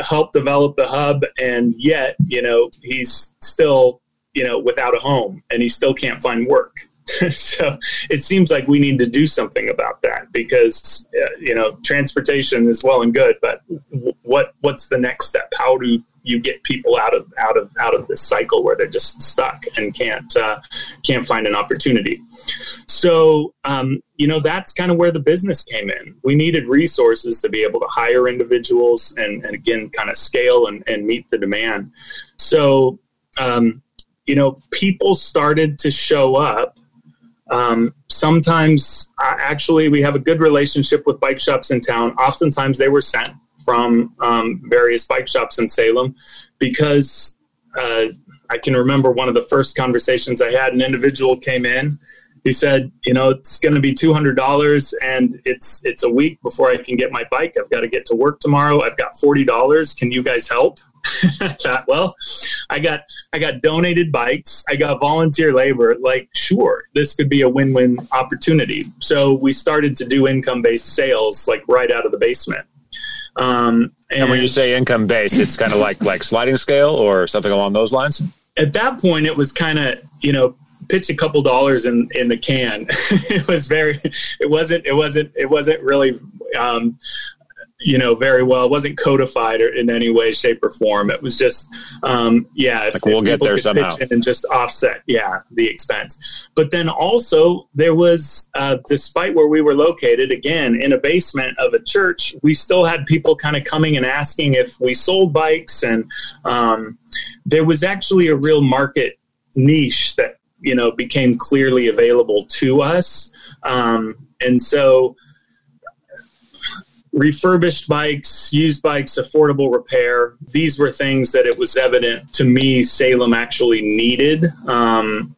helped develop the hub, and yet, you know, he's still, you know, without a home, and he still can't find work. <laughs> so it seems like we need to do something about that because uh, you know transportation is well and good, but w- what what's the next step? How do you get people out of out of out of this cycle where they're just stuck and can't uh, can't find an opportunity. So um, you know that's kind of where the business came in. We needed resources to be able to hire individuals and, and again kind of scale and, and meet the demand. So um, you know people started to show up Um, sometimes, uh, actually, we have a good relationship with bike shops in town. Oftentimes, they were sent from um, various bike shops in Salem because uh, I can remember one of the first conversations I had. An individual came in. He said, "You know, it's going to be two hundred dollars, and it's it's a week before I can get my bike. I've got to get to work tomorrow. I've got forty dollars. Can you guys help?" I thought, <laughs> well, I got I got donated bikes, I got volunteer labor. Like, sure, this could be a win-win opportunity. So we started to do income-based sales, like right out of the basement. Um, and, and when you say income-based, it's kind of like like sliding scale or something along those lines. At that point, it was kind of you know pitch a couple dollars in in the can. <laughs> it was very. It wasn't. It wasn't. It wasn't really. Um, you know very well. It wasn't codified or in any way, shape, or form. It was just, um, yeah, if, like we'll get there somehow, and just offset, yeah, the expense. But then also there was, uh, despite where we were located, again in a basement of a church, we still had people kind of coming and asking if we sold bikes, and um, there was actually a real market niche that you know became clearly available to us, um, and so refurbished bikes, used bikes, affordable repair. These were things that it was evident to me Salem actually needed. Um,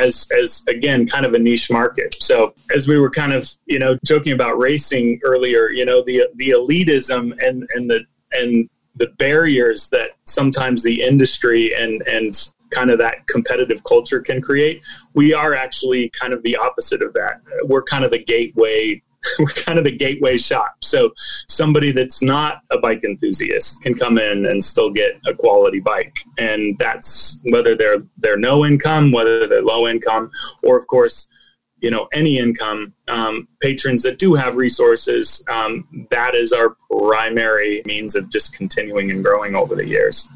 as as again kind of a niche market. So as we were kind of you know joking about racing earlier, you know the the elitism and and the and the barriers that sometimes the industry and and kind of that competitive culture can create. We are actually kind of the opposite of that. We're kind of the gateway <laughs> we're kind of the gateway shop. So somebody that's not a bike enthusiast can come in and still get a quality bike, and that's whether they're they're no income, whether they're low income, or of course, you know, any income. Um, patrons that do have resources, um, that is our primary means of just continuing and growing over the years.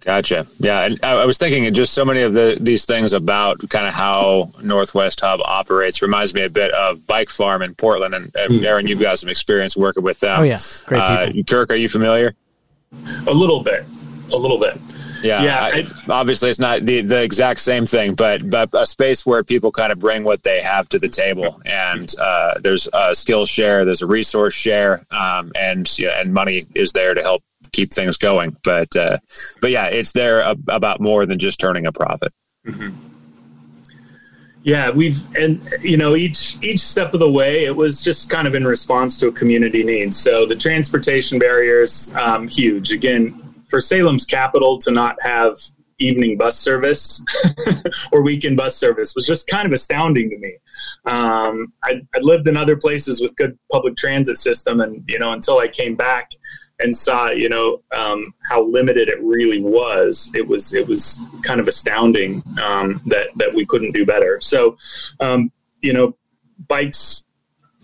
Gotcha. Yeah, and I, was thinking just so many of the these things about kind of how Northwest Hub operates reminds me a bit of Bike Farm in Portland. And mm. Aaron, you've got some experience working with them. Oh yeah, great uh, people. Kirk, are you familiar? A little bit. A little bit. Yeah, yeah. I, obviously, it's not the, the exact same thing, but but a space where people kind of bring what they have to the table, and uh, there's a skill share, there's a resource share, um, and yeah, and money is there to help keep things going. But uh, but yeah, it's there about more than just turning a profit. Mm-hmm. Yeah, we've and you know each each step of the way, it was just kind of in response to a community need. So the transportation barriers, um, huge. Again, for Salem's capital to not have evening bus service <laughs> or weekend bus service was just kind of astounding to me. Um, I, I lived in other places with good public transit system, and you know until I came back and saw you know um, how limited it really was it was it was kind of astounding um, that that we couldn't do better. So um, you know bikes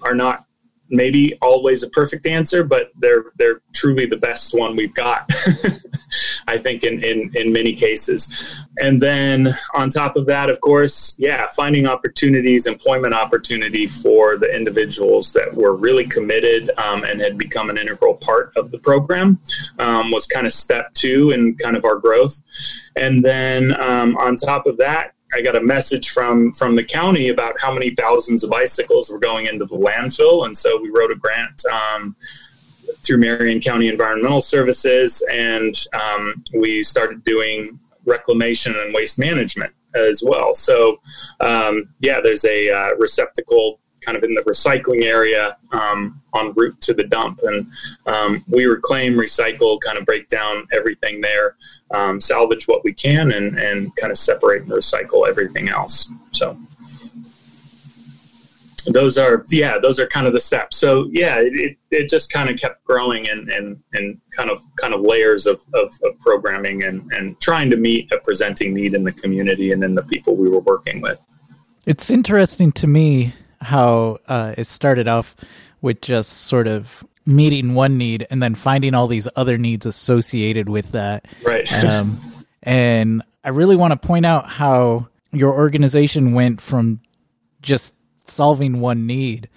are not maybe always a perfect answer, but they're they're truly the best one we've got. <laughs> I think in, in in many cases. And then on top of that, of course, yeah, finding opportunities, employment opportunity for the individuals that were really committed um, and had become an integral part of the program um, was kind of step two in kind of our growth. And then um, on top of that, I got a message from from the county about how many thousands of bicycles were going into the landfill, and so we wrote a grant um, through Marion County Environmental Services, and um, we started doing reclamation and waste management as well. So, um, yeah, there's a uh, receptacle kind of in the recycling area um, route to the dump. And um, we reclaim, recycle, kind of break down everything there, um, salvage what we can, and, and kind of separate and recycle everything else. So those are yeah those are kind of the steps so yeah it, it just kind of kept growing and and and kind of kind of layers of, of, of, programming and and trying to meet a presenting need in the community and in the people we were working with it's interesting to me how uh, it started off with just sort of meeting one need and then finding all these other needs associated with that. Right. <laughs> Um, and I really want to point out how your organization went from just solving one need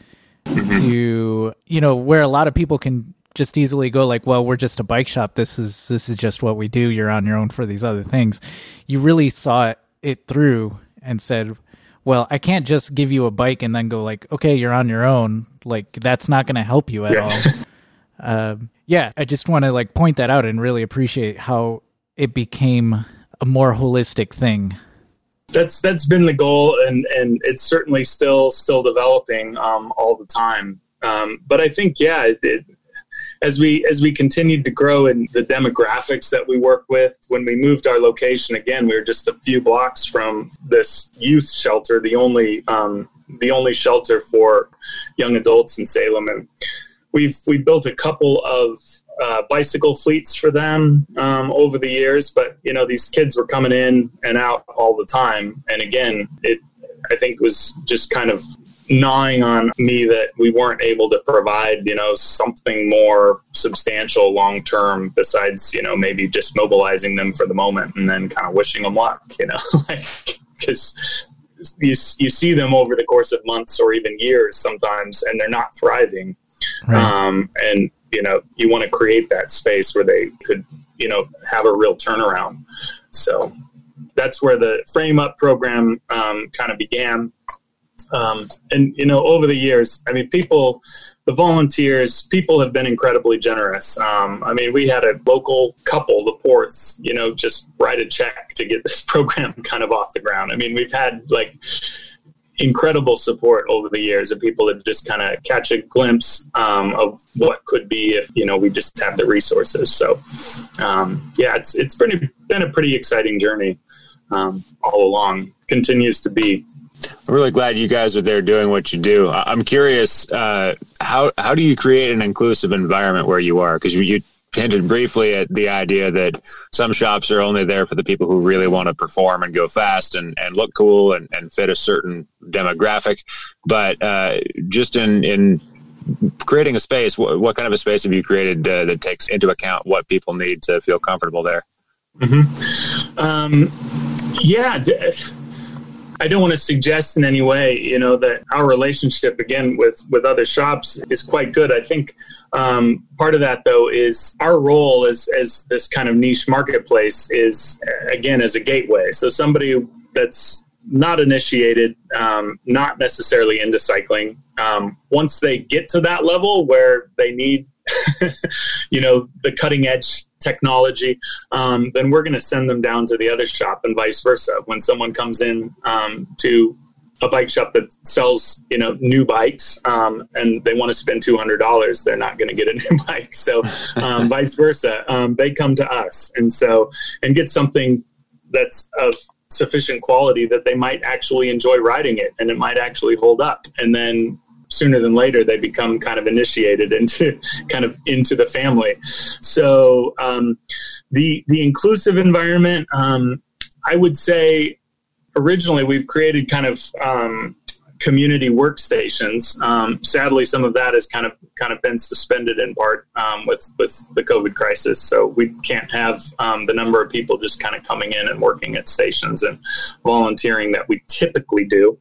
mm-hmm. to, you know, where a lot of people can just easily go like, well, we're just a bike shop. This is this is just what we do. You're on your own for these other things. You really saw it, it through and said, well, I can't just give you a bike and then go like, okay, you're on your own. Like that's not going to help you at Yeah. all. <laughs> um, yeah, I just want to like point that out and really appreciate how it became a more holistic thing. that's that's been the goal and and it's certainly still still developing um, all the time um, but i think yeah it, it, as we as we continued to grow in the demographics that we work with when we moved our location again we were just a few blocks from this youth shelter the only um, the only shelter for young adults in salem. And we've we built a couple of uh, bicycle fleets for them um, over the years, but you know these kids were coming in and out all the time, and again, it I think was just kind of gnawing on me that we weren't able to provide you know something more substantial long term besides you know maybe just mobilizing them for the moment and then kind of wishing them luck, you know, <laughs> like because you you see them over the course of months or even years sometimes, and they're not thriving. Um, and you know you want to create that space where they could you know have a real turnaround. So that's where the frame up program um, kind of began um, and you know over the years i mean people the volunteers people have been incredibly generous um, i mean we had a local couple the ports you know just write a check to get this <laughs> program kind of off the ground i mean we've had like incredible support over the years of people that just kind of catch a glimpse um, of what could be if you know we just have the resources. So um, yeah, it's it's pretty been a pretty exciting journey um, all along. Continues to be. I'm really glad you guys are there doing what you do. I'm curious, uh, how how do you create an inclusive environment where you are? Because you, you hinted briefly at the idea that some shops are only there for the people who really want to perform and go fast and, and look cool and, and fit a certain demographic. But uh, just in in creating a space, what, what kind of a space have you created uh, that takes into account what people need to feel comfortable there? Um, yeah, d- I don't want to suggest in any way, you know, that our relationship again with with other shops is quite good. I think um, part of that though is our role as as this kind of niche marketplace is again as a gateway. So somebody that's not initiated, um, not necessarily into cycling. Um, once they get to that level where they need, <laughs> you know, the cutting edge technology, um, then we're going to send them down to the other shop and vice versa. When someone comes in um, to a bike shop that sells, you know, new bikes, um, and they want to spend two hundred dollars, they're not going to get a <laughs> new bike. So, um, <laughs> vice versa, um, they come to us, and so and get something that's of sufficient quality that they might actually enjoy riding it, and it might actually hold up, and then sooner than later they become kind of initiated into <laughs> kind of into the family. So um, the the inclusive environment um, i would say originally we've created kind of um, community workstations. Um, sadly some of that has kind of kind of been suspended in part um, with with the covid crisis. So we can't have um, the number of people just kind of coming in and working at stations and volunteering that we typically do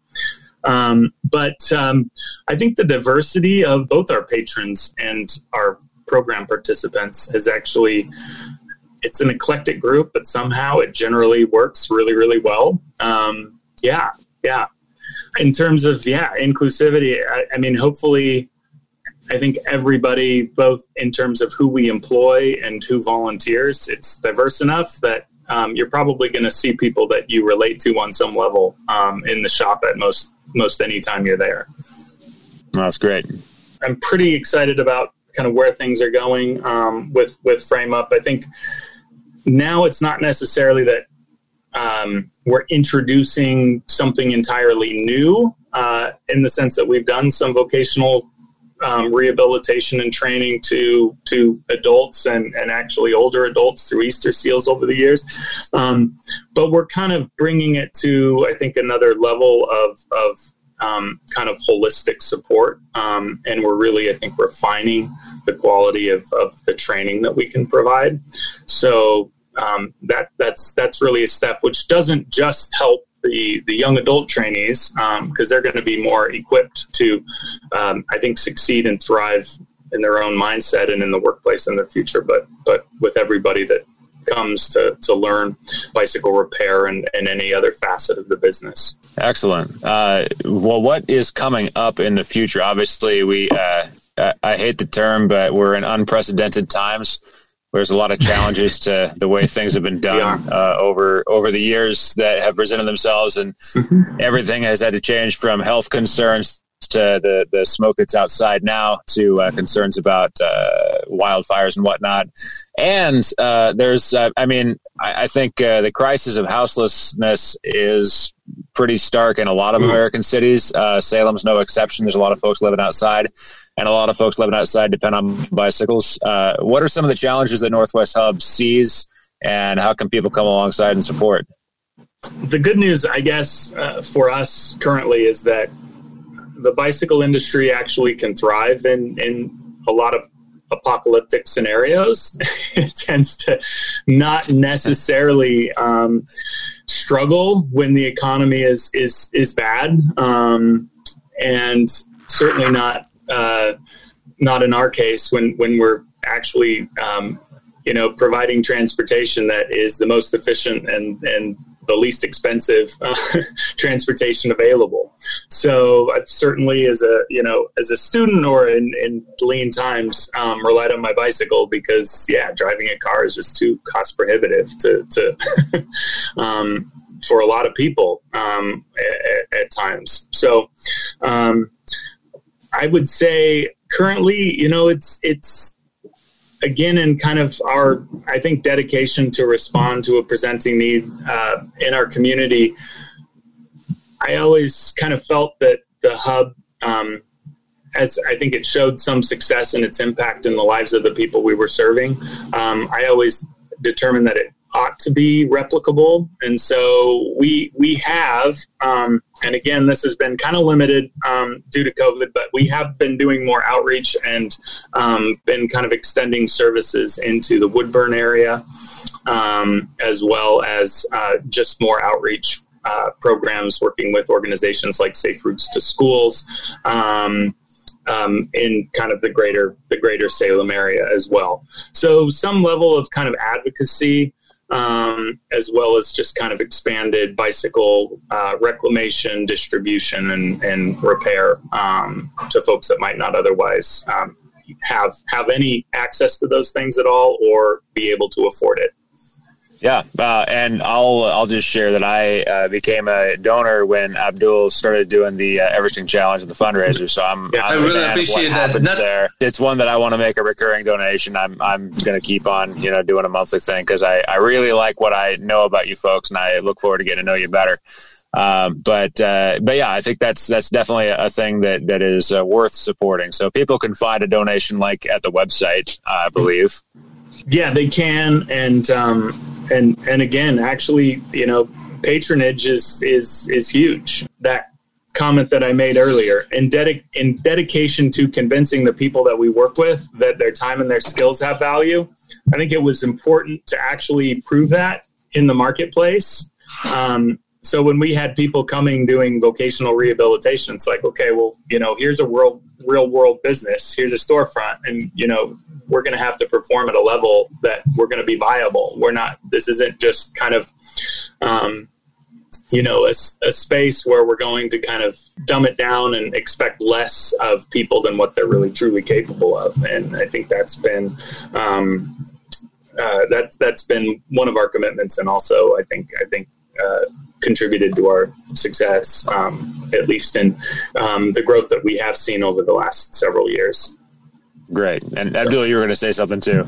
um, but um, I think the diversity of both our patrons and our program participants has actually it's an eclectic group, but somehow it generally works really, really well. Um, yeah, yeah. In terms of yeah inclusivity, I, I mean, hopefully, I think everybody, both in terms of who we employ and who volunteers, it's diverse enough that um, you're probably going to see people that you relate to on some level um, in the shop at most most any time you're there. That's great. I'm pretty excited about kind of where things are going um, with with frame up. I think now it's not necessarily that um, we're introducing something entirely new uh, in the sense that we've done some vocational um, rehabilitation and training to to adults and, and actually older adults through Easter Seals over the years. Um, but we're kind of bringing it to, I think, another level of, of um, kind of holistic support. Um, and we're really, I think, refining the quality of, of the training that we can provide. So um, that that's that's really a step which doesn't just help the, the young adult trainees because um, they're going to be more equipped to, um, I think, succeed and thrive in their own mindset and in the workplace in the future. But but with everybody that comes to, to learn bicycle repair and, and any other facet of the business. Excellent. Uh, well, what is coming up in the future? Obviously, we uh, I hate the term, but we're in unprecedented times. There's a lot of challenges to the way things have been <laughs> done uh, over over the years that have presented themselves, and mm-hmm. everything has had to change from health concerns to the the smoke that's outside now to uh, concerns about uh, wildfires and whatnot. And uh, there's, uh, I mean, I, I think uh, the crisis of houselessness is pretty stark in a lot of American cities. Uh, Salem's no exception. There's a lot of folks living outside, and a lot of folks living outside depend on bicycles. what are some of the challenges that Northwest Hub sees, and how can people come alongside and support? The good news, I guess, for us currently is that the bicycle industry actually can thrive in in a lot of apocalyptic scenarios. <laughs> it tends to not necessarily um, struggle when the economy is is is bad, um, and certainly not uh, not in our case when when we're actually um, you know providing transportation that is the most efficient and and the least expensive uh, <laughs> transportation available. So I've certainly, as a you know, as a student or in, in lean times, um, relied on my bicycle because yeah, driving a car is just too cost prohibitive to to <laughs> um, for a lot of people um, at, at, times. So um, I would say currently, you know, it's it's again in kind of our i think dedication to respond to a presenting need uh, in our community i always kind of felt that the hub um, as i think it showed some success in its impact in the lives of the people we were serving um, i always determined that it ought to be replicable. And so we we have, um, and again, this has been kind of limited um, due to COVID, but we have been doing more outreach and um, been kind of extending services into the Woodburn area, um, as well as uh, just more outreach. Uh, programs working with organizations like Safe Routes to Schools, um, um, in kind of the greater the greater Salem area as well. So some level of kind of advocacy um, as well as just kind of expanded bicycle uh, reclamation, distribution, and, and repair um, to folks that might not otherwise um, have have any access to those things at all or be able to afford it. Yeah, uh, and I'll I'll just share that I uh, became a donor when Abdul started doing the uh, Challenge and the fundraiser. So I'm, yeah, I'm i really appreciate that. Not- there, it's one that I want to make a recurring donation. I'm I'm going to keep on you know doing a monthly thing because I I really like what I know about you folks, and I look forward to getting to know you better. Um, but uh, but yeah, I think that's that's definitely a thing that that is uh, worth supporting. So people can find a donation link at the website, I believe. Yeah, they can, and um, and and again, actually, you know, patronage is is is huge. That comment that I made earlier, in dedic- in dedication to convincing the people that we work with that their time and their skills have value. I think it was important to actually prove that in the marketplace. Um, so when we had people coming doing vocational rehabilitation, it's like, okay, well, you know, here's a world, real world business. Here's a storefront, and you know, we're going to have to perform at a level that we're going to be viable. We're not. This isn't just kind of, um, you know, a, a space where we're going to kind of dumb it down and expect less of people than what they're really truly capable of. And I think that's been. Um, uh, that's that's been one of our commitments, and also I think I think uh, contributed to our success, um, at least in um, the growth that we have seen over the last several years. Great. And Abdul, you were going to say something too.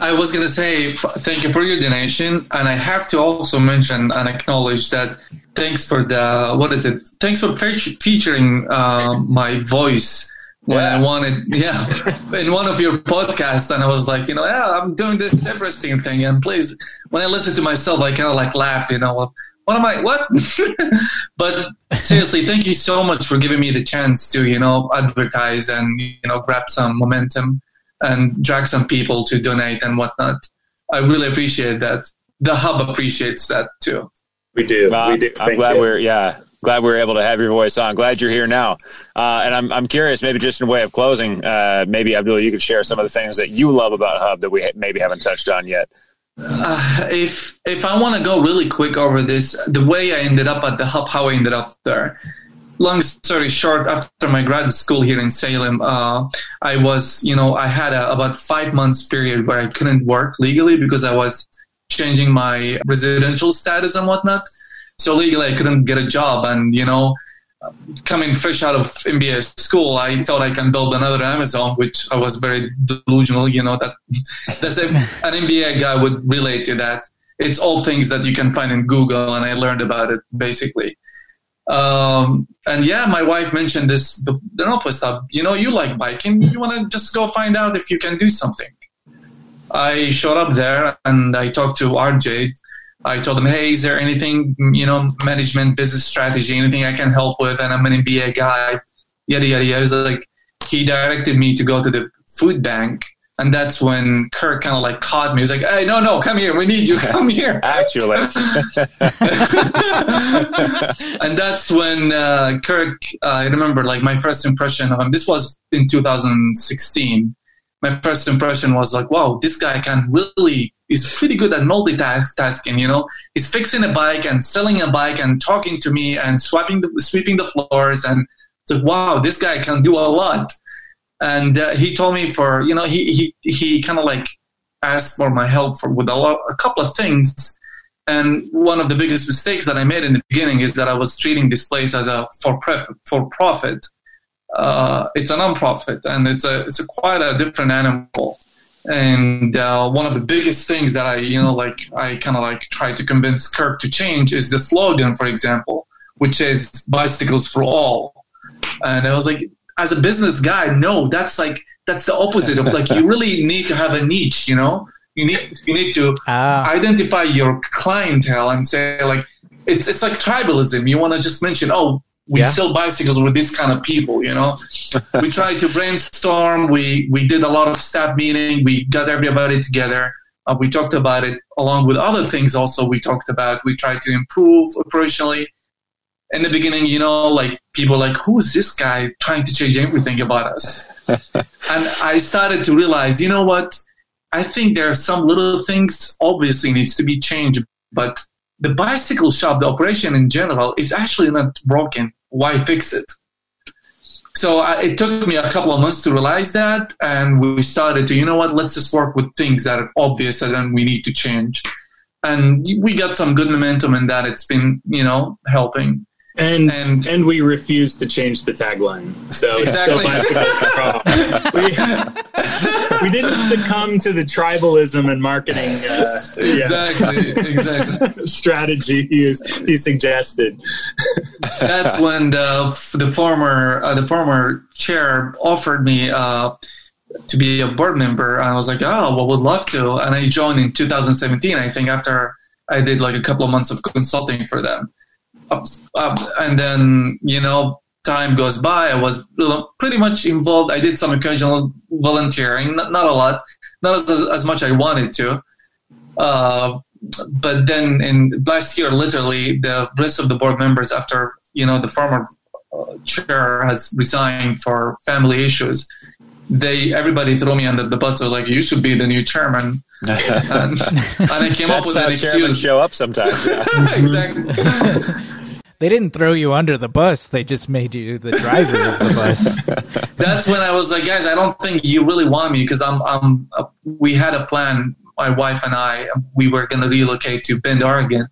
I was going to say thank you for your donation, and I have to also mention and acknowledge that thanks for the what is it? Thanks for fe- featuring uh, my voice when yeah. I wanted, yeah, <laughs> in one of your podcasts, and I was like, you know, yeah, I'm doing this Everesting thing, and please, when I listen to myself, I kind of like laugh, you know, what am I? What? <laughs> but seriously, thank you so much for giving me the chance to, you know, advertise and you know grab some momentum and drag some people to donate and whatnot. I really appreciate that. The hub appreciates that too. We do. we do. I'm glad you. we're yeah glad we are able to have your voice on. Glad you're here now. Uh, and I'm, I'm curious, maybe just in a way of closing, uh, maybe Abdul, you could share some of the things that you love about Hub that we maybe haven't touched on yet. Uh, if if I want to go really quick over this, the way I ended up at the hub, how I ended up there. Long story short, after my graduate school here in Salem, uh, I was, you know, I had a, about five months period where I couldn't work legally because I was changing my residential status and whatnot. So legally, I couldn't get a job, and you know, coming fresh out of MBA school, I thought I can build another Amazon, which I was very delusional. You know that <laughs> that's a, an MBA guy would relate to that. It's all things that you can find in Google, and I learned about it basically. Um, and yeah, my wife mentioned this the, the Northwest Hub. You know, you like biking. You want to just go find out if you can do something. I showed up there and I talked to RJ, I told him, hey, is there anything, you know, management, business strategy, anything I can help with? And I'm an MBA guy, yada, yada, yada. It was like, he directed me to go to the food bank. And that's when Kirk kind of like caught me. He was like, hey, no, no, come here. We need you. <laughs> Come here. Actually. <laughs> and that's when uh, Kirk, uh, I remember like my first impression of him, this was in 2016 my first impression was like, wow, this guy can really, he's pretty good at multitasking, you know? He's fixing a bike and selling a bike and talking to me and swiping the, sweeping the floors. And wow, this guy can do a lot. And uh, he told me for, you know, he, he, he kind of like asked for my help for with a, lot, a couple of things. And one of the biggest mistakes that I made in the beginning is that I was treating this place as a for profit, for profit uh, it's a nonprofit and it's a it's a quite a different animal. And uh, one of the biggest things that I you know like I kind of like try to convince Kirk to change is the slogan, for example, which is bicycles for all. And I was like, as a business guy, no, that's like that's the opposite of like you <laughs> really need to have a niche, you know. You need you need to ah. identify your clientele and say like it's it's like tribalism. You want to just mention, oh, we yeah. sell bicycles with this kind of people you know? <laughs> We tried to brainstorm. We we did a lot of staff meeting. We got everybody together. Uh, we talked about it along with other things also we talked about. We tried to improve operationally. In the beginning you know like people like who's this guy trying to change everything about us? <laughs> And i started to realize you know what? I think there are some little things obviously needs to be changed but the bicycle shop, the operation in general, is actually not broken. Why fix it? So uh, it took me a couple of months to realize that, and we started to, you know what, let's just work with things that are obvious and then we need to change. And we got some good momentum in that. It's been, you know, helping. And, and, and we refuse to change the tagline. So exactly. we, <laughs> we didn't succumb to the tribalism and marketing uh, exactly yeah. exactly <laughs> strategy he, he suggested. <laughs> That's when the the former uh, the former chair offered me uh, to be a board member, and I was like, oh, well, would love to. And I joined in 2017, I think, after I did like a couple of months of consulting for them and then you know time goes by i was pretty much involved i did some occasional volunteering not, not a lot not as, as much i wanted to uh, but then in last year literally the rest of the board members after you know the former uh, chair has resigned for family issues they everybody threw me under the bus. They like, "You should be the new chairman." <laughs> and, and I came up with an excuse. Show up sometimes. Yeah. <laughs> exactly. <laughs> they didn't throw you under the bus. They just made you the driver of the bus. <laughs> That's when I was like, guys, I don't think you really want me because I'm, I'm. Uh, we had a plan. My wife and I, we were going to relocate to Bend, Oregon,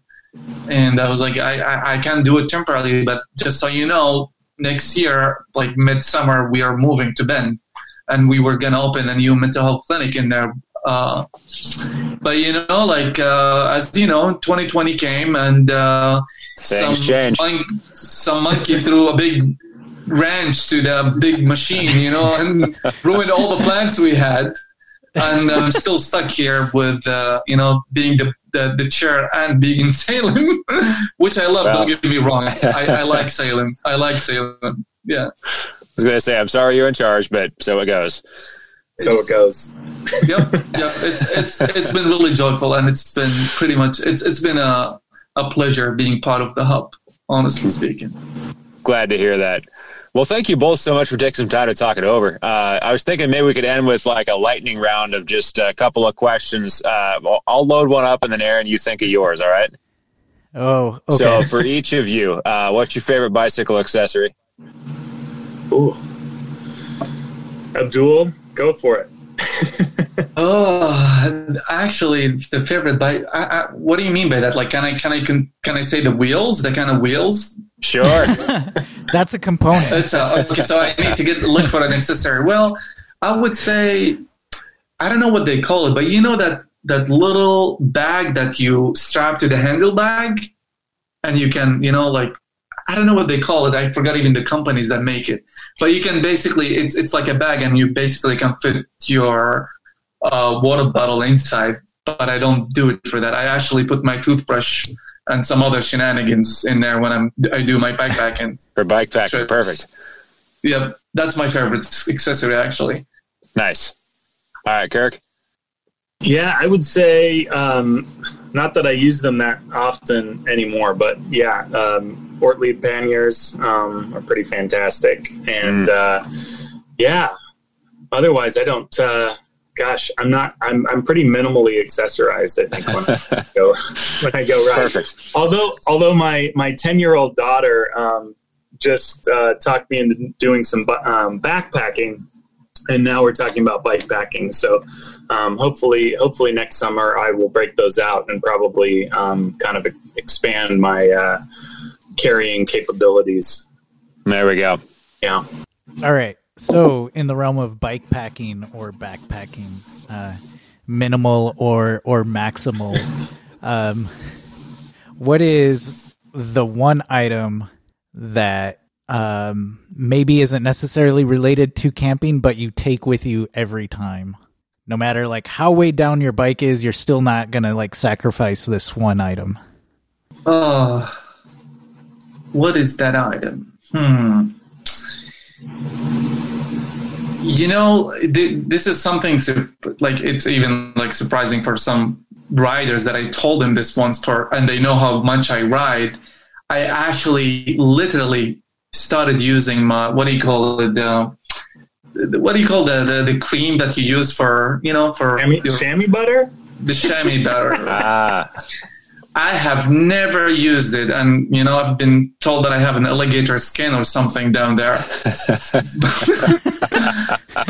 and I was like, I, I, I can do it temporarily, but just so you know, next year, like midsummer, we are moving to Bend and we were going to open a new mental health clinic in there. Uh, but you know, like uh, as you know, 2020 came and uh, some monkey, some monkey threw a big wrench to the big machine, you know, and <laughs> ruined all the plans we had. And I'm <laughs> still stuck here with uh, you know being the, the, the chair and being in Salem, <laughs> which I love. Well. Don't get me wrong, I, I like Salem. I like Salem. Yeah I was going to say, I'm sorry you're in charge, but so it goes. So it goes. yep, yep. It's it's it's been really joyful, and it's been pretty much it's it's been a a pleasure being part of the hub. Honestly speaking. Glad to hear that. Well, thank you both so much for taking some time to talk it over. Uh, I was thinking maybe we could end with like a lightning round of just a couple of questions. Uh, I'll, I'll load one up, and then Aaron, you think of yours. All right. Oh, okay. So for each of you, uh, what's your favorite bicycle accessory? Ooh. Abdul, go for it. <laughs> Oh, actually, the favorite bike. I, I, what do you mean by that? Like, can I can I can, can I say the wheels? The kind of wheels? Sure. <laughs> That's a component. It's uh, okay. So I need to get look for an accessory. Well, I would say I don't know what they call it, but you know that that little bag that you strap to the handle bag, and you can you know like I don't know what they call it. I forgot even the companies that make it. But you can basically it's it's like a bag, and you basically can fit your uh, water bottle inside. But I don't do it for that. I actually put my toothbrush and some other shenanigans in there when I'm I do my backpacking. for bike packing, Trips. perfect. Yep, that's my favorite accessory actually. Nice. All right, Kirk. Yeah, I would say um, not that I use them that often anymore, but yeah, um, Ortlieb panniers um, are pretty fantastic, and uh, yeah. Otherwise, I don't. Uh, gosh, I'm not. I'm I'm pretty minimally accessorized. I think when I <laughs> go when I go ride. Perfect. Although although my my ten year old daughter um, just uh, talked me into doing some um, backpacking, and now we're talking about bike packing. So um, hopefully hopefully next summer I will break those out and probably um, kind of expand my uh, carrying capabilities. There we go. Yeah. All right. So, in the realm of bike packing or backpacking, uh, minimal or or maximal, <laughs> um, what is the one item that um, maybe isn't necessarily related to camping, but you take with you every time? No matter like how weighed down your bike is, you're still not gonna like sacrifice this one item. Oh, what is that item? Hmm. You know, th- this is something su- like it's even like surprising for some riders that I told them this once for, and they know how much I ride. I actually literally started using my what do you call it? The, the- what do you call the, the the cream that you use for you know for Chamois, your- chamois butter? the chamois butter. Ah, I have never used it, and you know I've been told that I have an alligator skin or something down there. <laughs> <laughs>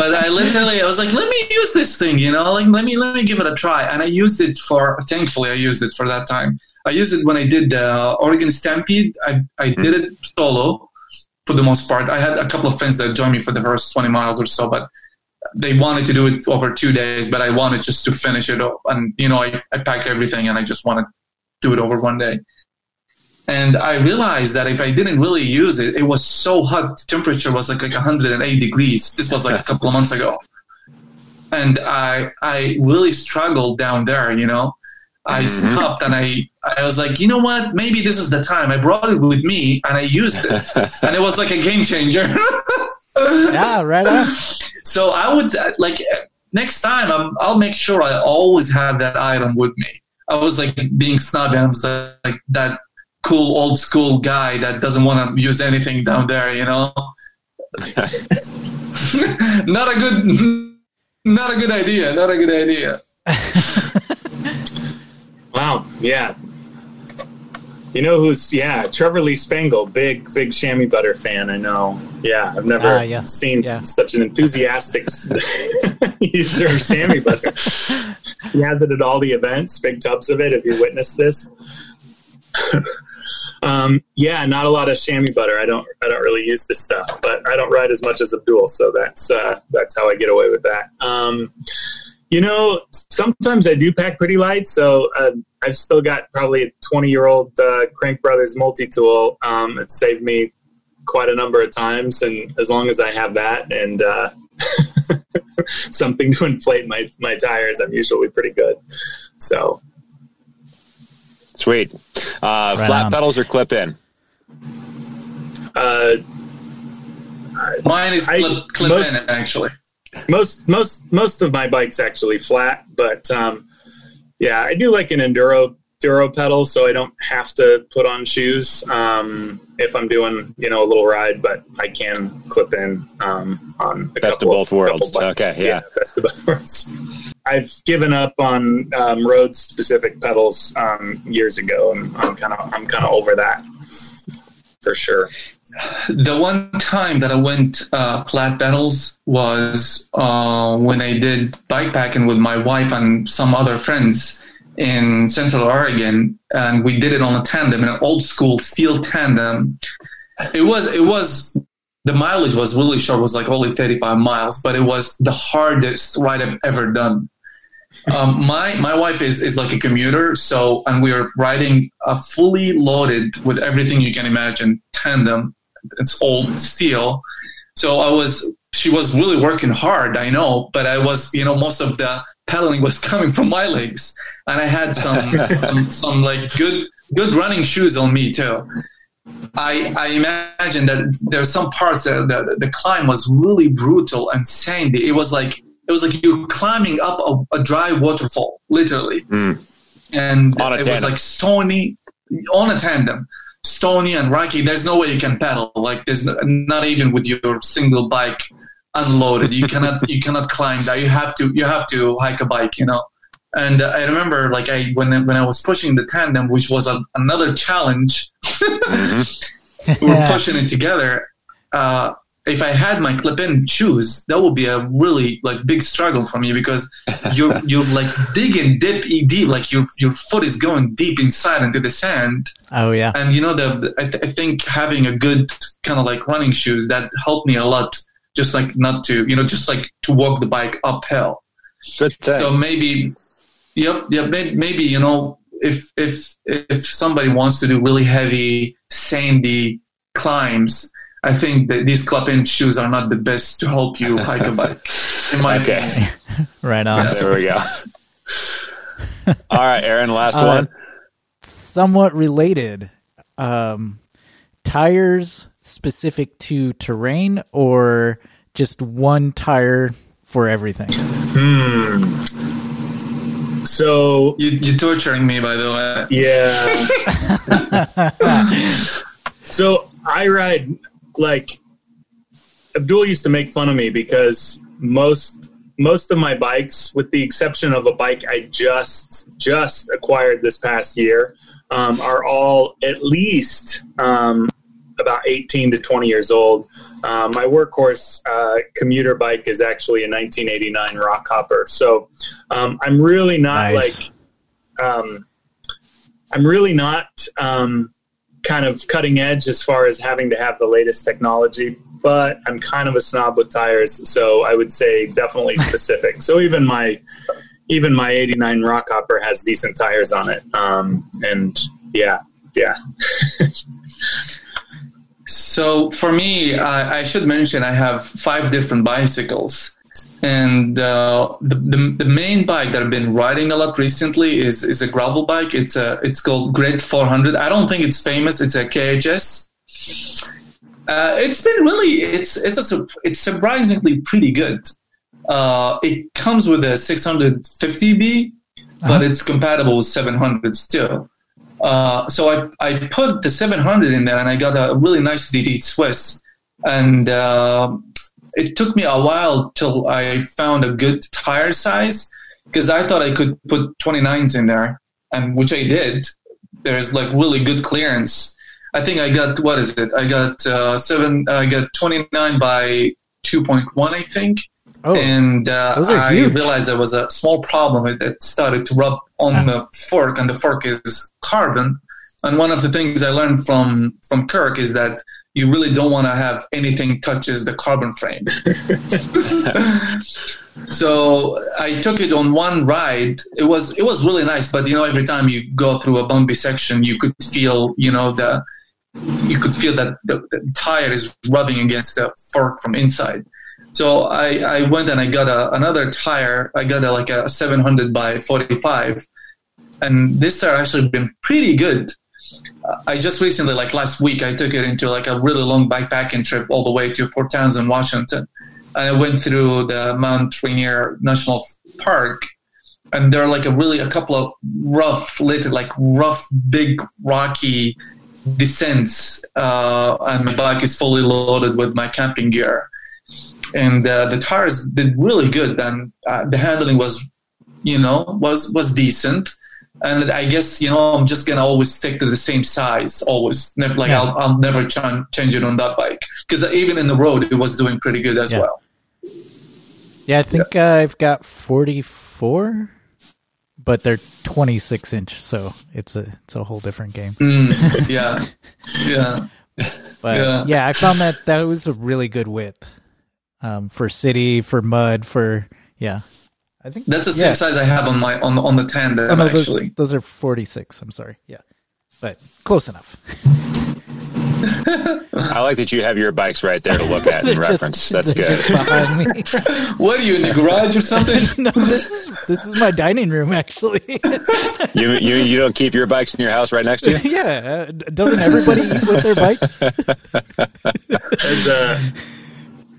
but I literally I was like, let me use this thing, you know, like let me let me give it a try, and I used it for. Thankfully, I used it for that time. I used it when I did the Oregon Stampede. I I did it solo for the most part. I had a couple of friends that joined me for the first twenty miles or so, but they wanted to do it over two days, but I wanted just to finish it up. And, you know, I, I packed everything and I just wanted do it over one day. And I realized that if I didn't really use it, it was so hot. The temperature was like, like 108 degrees. This was like a couple of months ago. And I, I really struggled down there, you know. I Mhm. stopped and I, I was like, you know what? Maybe this is the time. I brought it with me and I used it. <laughs> and it was like a game changer. <laughs> Yeah, right on. So I would uh, like next time I'm, I'll make sure I always have that item with me. I was like being snobby. I was like, like that cool old school guy that doesn't want to use anything down there. You know, <laughs> not a good, <laughs> not a good idea. Not a good idea. <laughs> Wow. Yeah. You know who's yeah Trevor Lee Spangle, big big chamois butter fan. I know. Yeah, I've never Ah, yeah. seen Yeah. such an enthusiastic user of chamois butter. He has it at all the events, big tubs of it. Have you witnessed this? <laughs> um, yeah, not a lot of chamois butter. I don't I don't really use this stuff, but I don't ride as much as Abdul, so that's uh, that's how I get away with that. Um, you know, sometimes I do pack pretty light, so uh, I've still got probably a 20 year old uh, Crank Brothers multi tool. Um, it saved me quite a number of times, and as long as I have that and uh, <laughs> <laughs> something to inflate my, my tires, I'm usually pretty good. So, sweet. Uh, Right flat on. pedals or clip in? uh, Mine is I- clip, clip most- in actually. most most most of my bikes actually flat, but um, yeah, I do like an enduro Duro pedals, so I don't have to put on shoes um, if I'm doing you know a little ride, but I can clip in um, on a best of both worlds. Okay, yeah. yeah. best of both worlds. I've given up on um, road specific pedals um, years ago, and I'm kind of I'm kind of over that for sure. The one time that I went uh, flat pedals was uh, when I did bikepacking with my wife and some other friends in Central Oregon, and we did it on a tandem, an old school steel tandem. It was it was the mileage was really short, was like only 35 miles, but it was the hardest ride I've ever done. Um, my my wife is is like a commuter, so and we are riding a fully loaded with everything you can imagine tandem. It's old steel, so I was she was really working hard. I know, but I was you know most of the pedaling was coming from my legs, and I had some <laughs> some, some like good good running shoes on me too. I, I imagine that there's some parts that the, the climb was really brutal and sandy. It was like it was like you're climbing up a, a dry waterfall, literally, mm. and it was like stony on a tandem, stony and rocky. There's no way you can pedal. Like there's no, not even with your single bike unloaded. You cannot <laughs> you cannot climb that. You have to you have to hike a bike. You know. And I remember, like I when when I was pushing the tandem, which was a, another challenge, mm-hmm. <laughs> we were <laughs> pushing it together. Uh, if I had my clip-in shoes, that would be a really like big struggle for me because you're you're like digging deep, deep, like your your foot is going deep inside into the sand. Oh yeah, and you know the I, th- I think having a good kind of like running shoes that helped me a lot. Just like not to you know just like to walk the bike uphill. Good thing. So maybe Yep, yep. Maybe, maybe you know if if if somebody wants to do really heavy sandy climbs, I think that these club-in shoes are not the best to help you hike a bike. <laughs> In my okay. opinion. <laughs> right on. Yeah, there we go. <laughs> All right, Aaron. Last uh, one. Somewhat related. Um, tires specific to terrain, or just one tire for everything. Hmm. So you, you're torturing me, by the way. Yeah. <laughs> so I ride like Abdul used to make fun of me because most most of my bikes, with the exception of a bike I just just acquired this past year, um, are all at least um, about 18 to 20 years old. Uh, my workhorse uh, commuter bike is actually a 1989 Rockhopper. So um, I'm really not nice. like, um, I'm really not um, kind of cutting edge as far as having to have the latest technology, but I'm kind of a snob with tires. So I would say definitely specific. so even my, even my 89 Rockhopper has decent tires on it. Um, and yeah, yeah. <laughs> So for me, I, I, should mention I have five different bicycles. And uh, the, the, the main bike that I've been riding a lot recently is is a gravel bike. It's a it's called Grit 400. I don't think it's famous. It's a KHS. Uh, it's been really it's it's a, it's surprisingly pretty good. Uh, it comes with a 650B, uh-huh. but it's compatible with 700s too. Uh, so I, I put the 700 in there and I got a really nice DT Swiss. And uh, it took me a while till I found a good tire size because I thought I could put 29s in there, and which I did. There's like really good clearance. I think I got what is it? I got uh, seven. I got 29 by 2.1, I think. Oh, and uh, I huge. realized there was a small problem. It, it started to rub on yeah. the fork, and the fork is carbon. And one of the things I learned from from Kirk is that you really don't want to have anything touches the carbon frame. <laughs> so I took it on one ride. It was it was really nice, but you know, every time you go through a bumpy section, you could feel you know the you could feel that the, the tire is rubbing against the fork from inside. So I, I went and I got a, another tire. I got a, like a 700 by 45, and this tire actually been pretty good. I just recently, like last week, I took it into like a really long backpacking trip all the way to Port Townsend, Washington. And I went through the Mount Rainier National Park, and there are like a really a couple of rough, later like rough, big, rocky descents, uh, and my bike is fully loaded with my camping gear, and uh, the tires did really good, and uh, the handling was, you know, was was decent. And I guess you know I'm just gonna always stick to the same size, always. Never, like Yeah. I'll, I'll never ch- change it on that bike because even in the road it was doing pretty good as Yeah. well. Yeah, I think uh, I've got 44, but they're 26 inch, so it's a it's a whole different game. Mm, yeah, <laughs> yeah. But Yeah. yeah. I found that that was a really good width um, for city, for mud, for yeah. I think That's the yeah. same size I have on my on on the tandem Oh, no, those, actually. those are 46. I'm sorry. Yeah, but close enough. <laughs> I like that you have your bikes right there to look at <laughs> and They're just- reference. That's good. just behind me. <laughs> What are you in the garage or something? no, this is this is my dining room actually. You, you you don't keep your bikes in your house right next to you. yeah, uh, doesn't everybody eat with their bikes? as a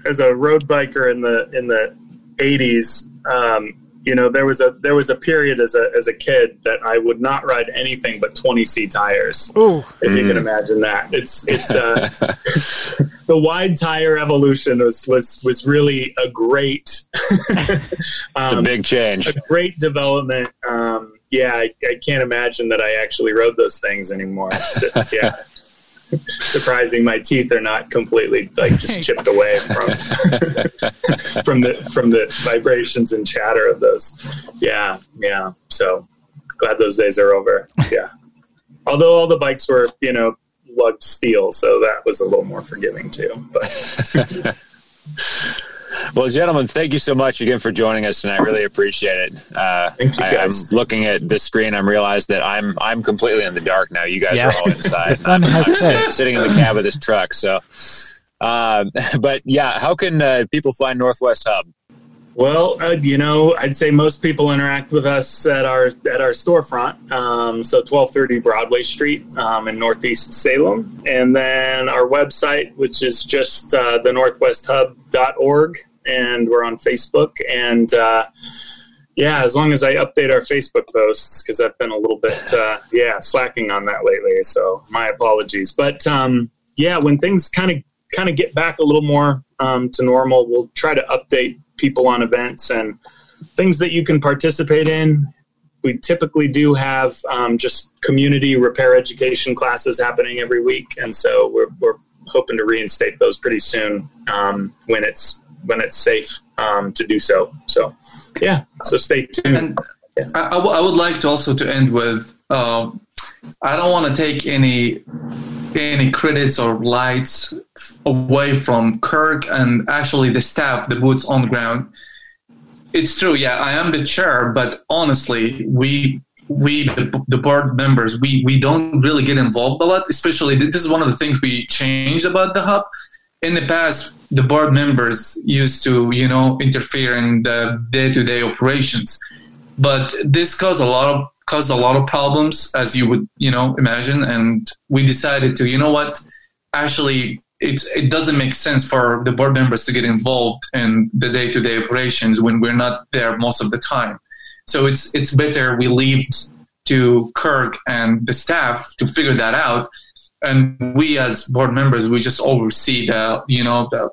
as a road biker in the in the eighties, um, you know, there was a there was a period as a as a kid that I would not ride anything but twenty C tires. Oh, If you can imagine that, it's it's uh, <laughs> <laughs> the wide tire evolution was was was really a great <laughs> It's a um, big change. a great development. Um, yeah, I, I can't imagine that I actually rode those things anymore. yeah. Surprising, my teeth are not completely like just chipped away from <laughs> from the from the vibrations and chatter of those. Yeah, yeah. So glad those days are over. Yeah. Although all the bikes were, you know, lugged steel, so that was a little more forgiving too. But <laughs> Well, gentlemen, thank you so much again for joining us and I Really appreciate it. Uh, Thank you, I, I'm looking at the screen. I'm realized that I'm I'm completely in the dark now. You guys Yeah. are all <laughs> inside. The sun I'm, has I'm set. sitting, <laughs> sitting in the cab of this truck. So, um, <laughs> but yeah, how can uh, people find Northwest Hub? Well, uh, you know, I'd say most people interact with us at our at our storefront. Um, so, twelve thirty Broadway Street um, in Northeast Salem, and then our website, which is just uh, the northwesthub.org, and we're on Facebook. And uh, yeah, as long as I update our Facebook posts, because I've been a little bit uh, yeah slacking on that lately. So, my apologies. But um, yeah, when things kind of kind of get back a little more um, to normal, we'll try to update people on events and things that you can participate in. We typically do have um, just community repair education classes happening every week, and so we're, we're hoping to reinstate those pretty soon um, when it's when it's safe um, to do so. So, yeah, so stay tuned. And I, I w- I would like to also to end with um, I don't want to take any any credits or lights away from Kirk and actually the staff, the boots on the ground. It's true, yeah, I am the chair, but honestly, we we the, the board members we we don't really get involved a lot. Especially this is one of the things we changed about the hub. In the past, the board members used to you know interfere in the day to day operations. But this caused a lot of caused a lot of problems as you would you know imagine. And we decided to you know what? Actually it, it doesn't make sense for the board members to get involved in the day-to-day operations when we're not there most of the time. So it's it's better we leave to kirk and the staff to figure that out and we as board members we just oversee the you know the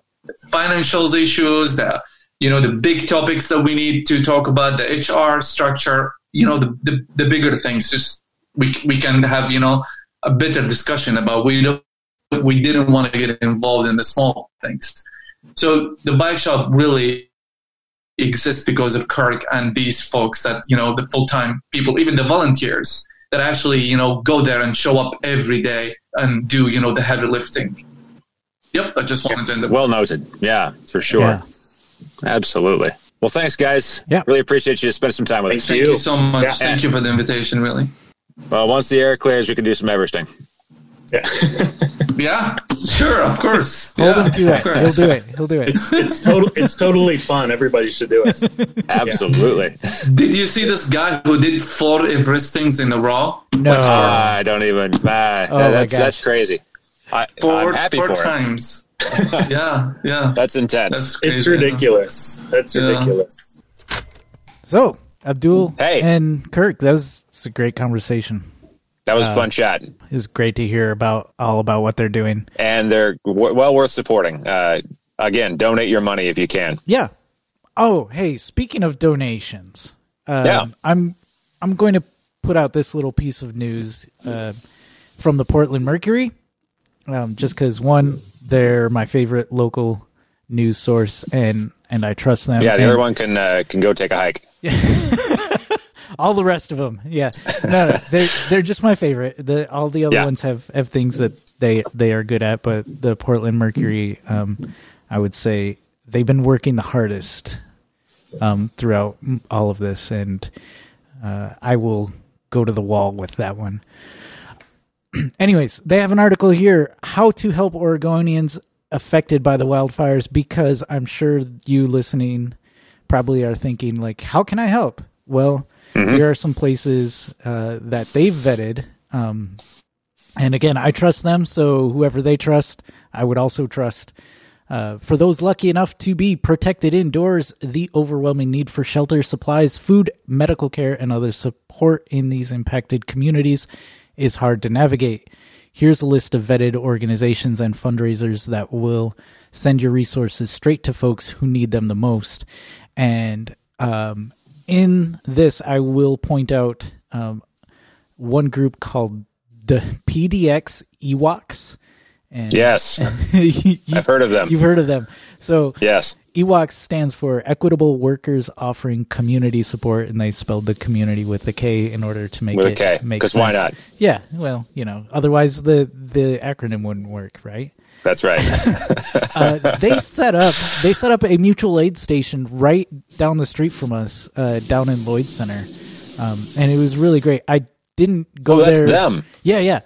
financials issues the you know the big topics that we need to talk about the hr structure you know the, the, the bigger things. Just we, we can have you know a better discussion about we don't we didn't want to get involved in the small things. So the bike shop really exists because of kirk and these folks that you know the full-time people even the volunteers that actually you know go there and show up every day and do you know the heavy lifting yep i just wanted to end the Well noted. Yeah, for sure. Yeah. Absolutely. Well, thanks, guys. Yeah. Really appreciate you spending some time with Thank us. Thank you. you so much. Yeah. Thank you for the invitation, really. Well, once the air clears, we can do some Everesting. Yeah. <laughs> Yeah, sure, of course. hold yeah, him to of that. course. He'll do it. He'll do it. it's it's total it's totally fun. Everybody should do it. <laughs> Absolutely. Did you see this guy who did four Everestings in a row? No. Ah, I don't even. Ah, Oh that's that's crazy. I, 4 I'm happy four for it. times. <laughs> yeah, yeah. That's intense. That's crazy. It's ridiculous. That's Yeah. ridiculous. So Abdul Hey. and Kirk. That was it's a great conversation. That Uh, was fun chat, It's great to hear about all about what they're doing. and they're w- well worth supporting. Uh, again, donate your money if you can. Yeah. Oh, hey, speaking of donations, um, Yeah. I'm I'm going to put out this little piece of news uh, from the Portland Mercury, um, just because one, they're my favorite local news source, and and I trust them. Yeah, the and other one can uh, can go take a hike. <laughs> all the rest of them, yeah, no, they're they're just my favorite. The all the other Yeah. ones have have things that they they are good at, but the Portland Mercury, um, I would say they've been working the hardest um, throughout all of this, and uh, I will go to the wall with that one. <clears throat> Anyways, they have an article here: how to help Oregonians affected by the wildfires. Because I'm sure you listening probably are thinking, like, how can I help? Well, here are some places uh, that they've vetted. Um, and again, I trust them, so whoever they trust, I would also trust. Uh, for those lucky enough to be protected indoors, the overwhelming need for shelter, supplies, food, medical care, and other support in these impacted communities is hard to navigate. Here's a list of vetted organizations and fundraisers that will send your resources straight to folks who need them the most. And um, in this, I will point out um, one group called the PDX Ewoks. And Yes, <laughs> you, I've heard of them. You've heard of them. So Yes, EWOKS stands for Equitable Workers Offering Community Support, and they spelled the community with a K in order to make With it K, make sense. why not? Yeah, well, you know, otherwise the the acronym wouldn't work, right? That's right. <laughs> Uh, they set up they set up a mutual aid station right down the street from us, uh, down in Lloyd Center, um, and it was really great. I didn't go Oh, that's there. them. Yeah, yeah.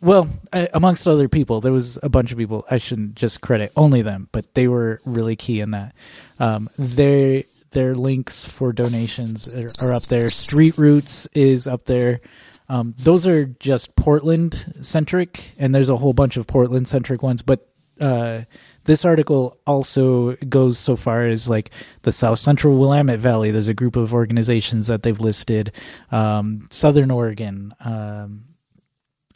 Well, uh, amongst other people, there was a bunch of people. I shouldn't just credit only them, but they were really key in that. Um, their their links for donations are, are up there. Street Roots is up there. Um, those are just Portland centric, and there's a whole bunch of Portland centric ones. But uh, this article also goes so far as like the South Central Willamette Valley. There's a group of organizations that they've listed. Um, Southern Oregon. Um,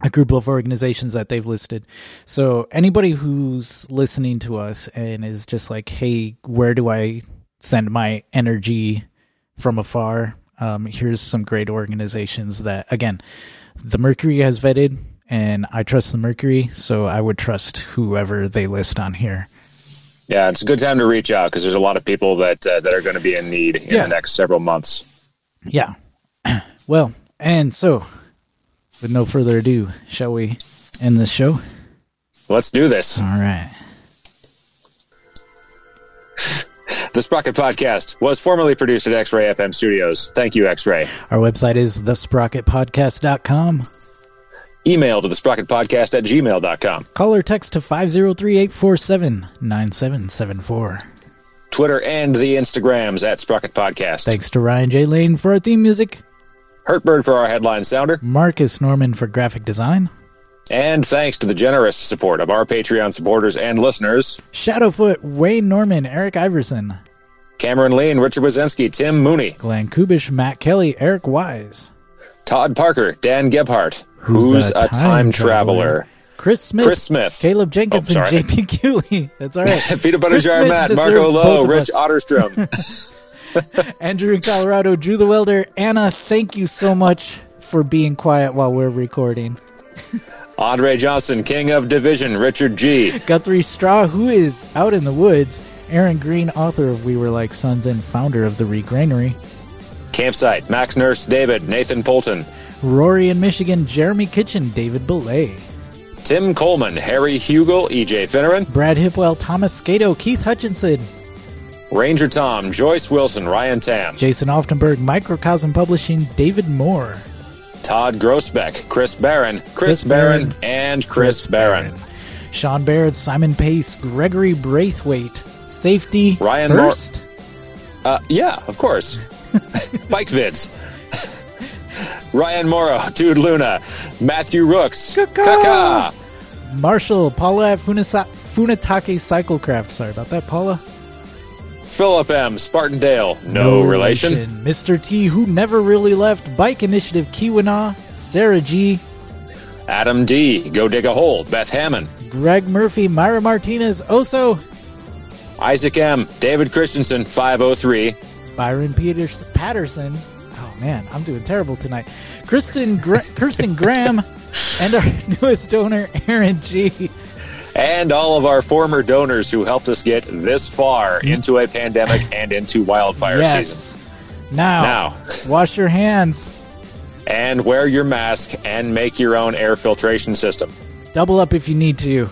a group of organizations that they've listed. So anybody who's listening to us and is just like, "Hey, where do I send my energy from afar?" Um, here's some great organizations that, again, the Mercury has vetted, and I trust the Mercury, so I would trust whoever they list on here. Yeah, it's a good time to reach out because there's a lot of people that uh, that are going to be in need in Yeah. the next several months. Yeah. <clears throat> well, and so, with no further ado, shall we end this show? Let's do this. All right. The Sprocket Podcast was formerly produced at X-Ray FM Studios. Thank you, X-Ray. Our website is thesprocketpodcast.com. Email to the Sprocket Podcast at gmail.com. Call or text to 503 847 9774. Twitter and the Instagrams at Sprocket Podcast. Thanks to Ryan J. Lane for our theme music, Hurtbird for our headline sounder. Marcus Norman for graphic design, And thanks to the generous support of our Patreon supporters and listeners Shadowfoot, Wayne Norman, Eric Iverson, Cameron Lean, Richard Wazinski, Tim Mooney, Glenn Kubish, Matt Kelly, Eric Wise, Todd Parker, Dan Gebhart, Who's who's, a a, time time, traveler. traveler, Chris Smith, Chris Smith, Caleb oh, Jenkins, Oh, and. JP Cooley. <laughs> That's all right. <laughs> Peanut Butter Jar Matt, Marco Lowe, Rich. Otterstrom. <laughs> Andrew in Colorado, Drew the Welder, Anna, thank you so much for being quiet while we're recording. Andre Johnson, King of Division, Richard G. Guthrie Straw, who is out in the woods, Aaron Green, author of We Were Like Sons and founder of the Regranary, Campsite, Max Nurse, David, Nathan Polton, Rory in Michigan, Jeremy Kitchen, David Belay, Tim Coleman, Harry Hugel, EJ Finneran, Brad Hipwell, Thomas Skato, Keith Hutchinson, Ranger Tom, Joyce Wilson, Ryan Tam, Jason Oftenberg, Microcosm Publishing, David Moore, Todd Grossbeck, Chris Barron, Chris, Chris Barron, Barron, and Chris, Barron. Sean Barrett, Simon Pace, Gregory Braithwaite, Safety Ryan First, Uh, yeah, of course. <laughs> Bike vids. Ryan Morrow, Dude Luna, Matthew Rooks, Kaka, Marshall, Paula at Funasa- Funatake Cyclecraft. Sorry about that, Paula. Philip M. Spartandale, no, relation. Mr. T, who never really left. Bike Initiative Keweenaw. Sarah G. Adam D. Go dig a hole. Beth Hammond. Greg Murphy. Myra Martinez. Oso. Isaac M. David Christensen, 503. Byron Peters Patterson. Oh man, I'm doing terrible tonight. Kristen Gra- Kirsten Graham <laughs> and our newest donor Aaron G. And all of our former donors who helped us get this far into a pandemic and into wildfire yes. season. Now, Now. wash your hands. And wear your mask and make your own air filtration system. Double up if you need to.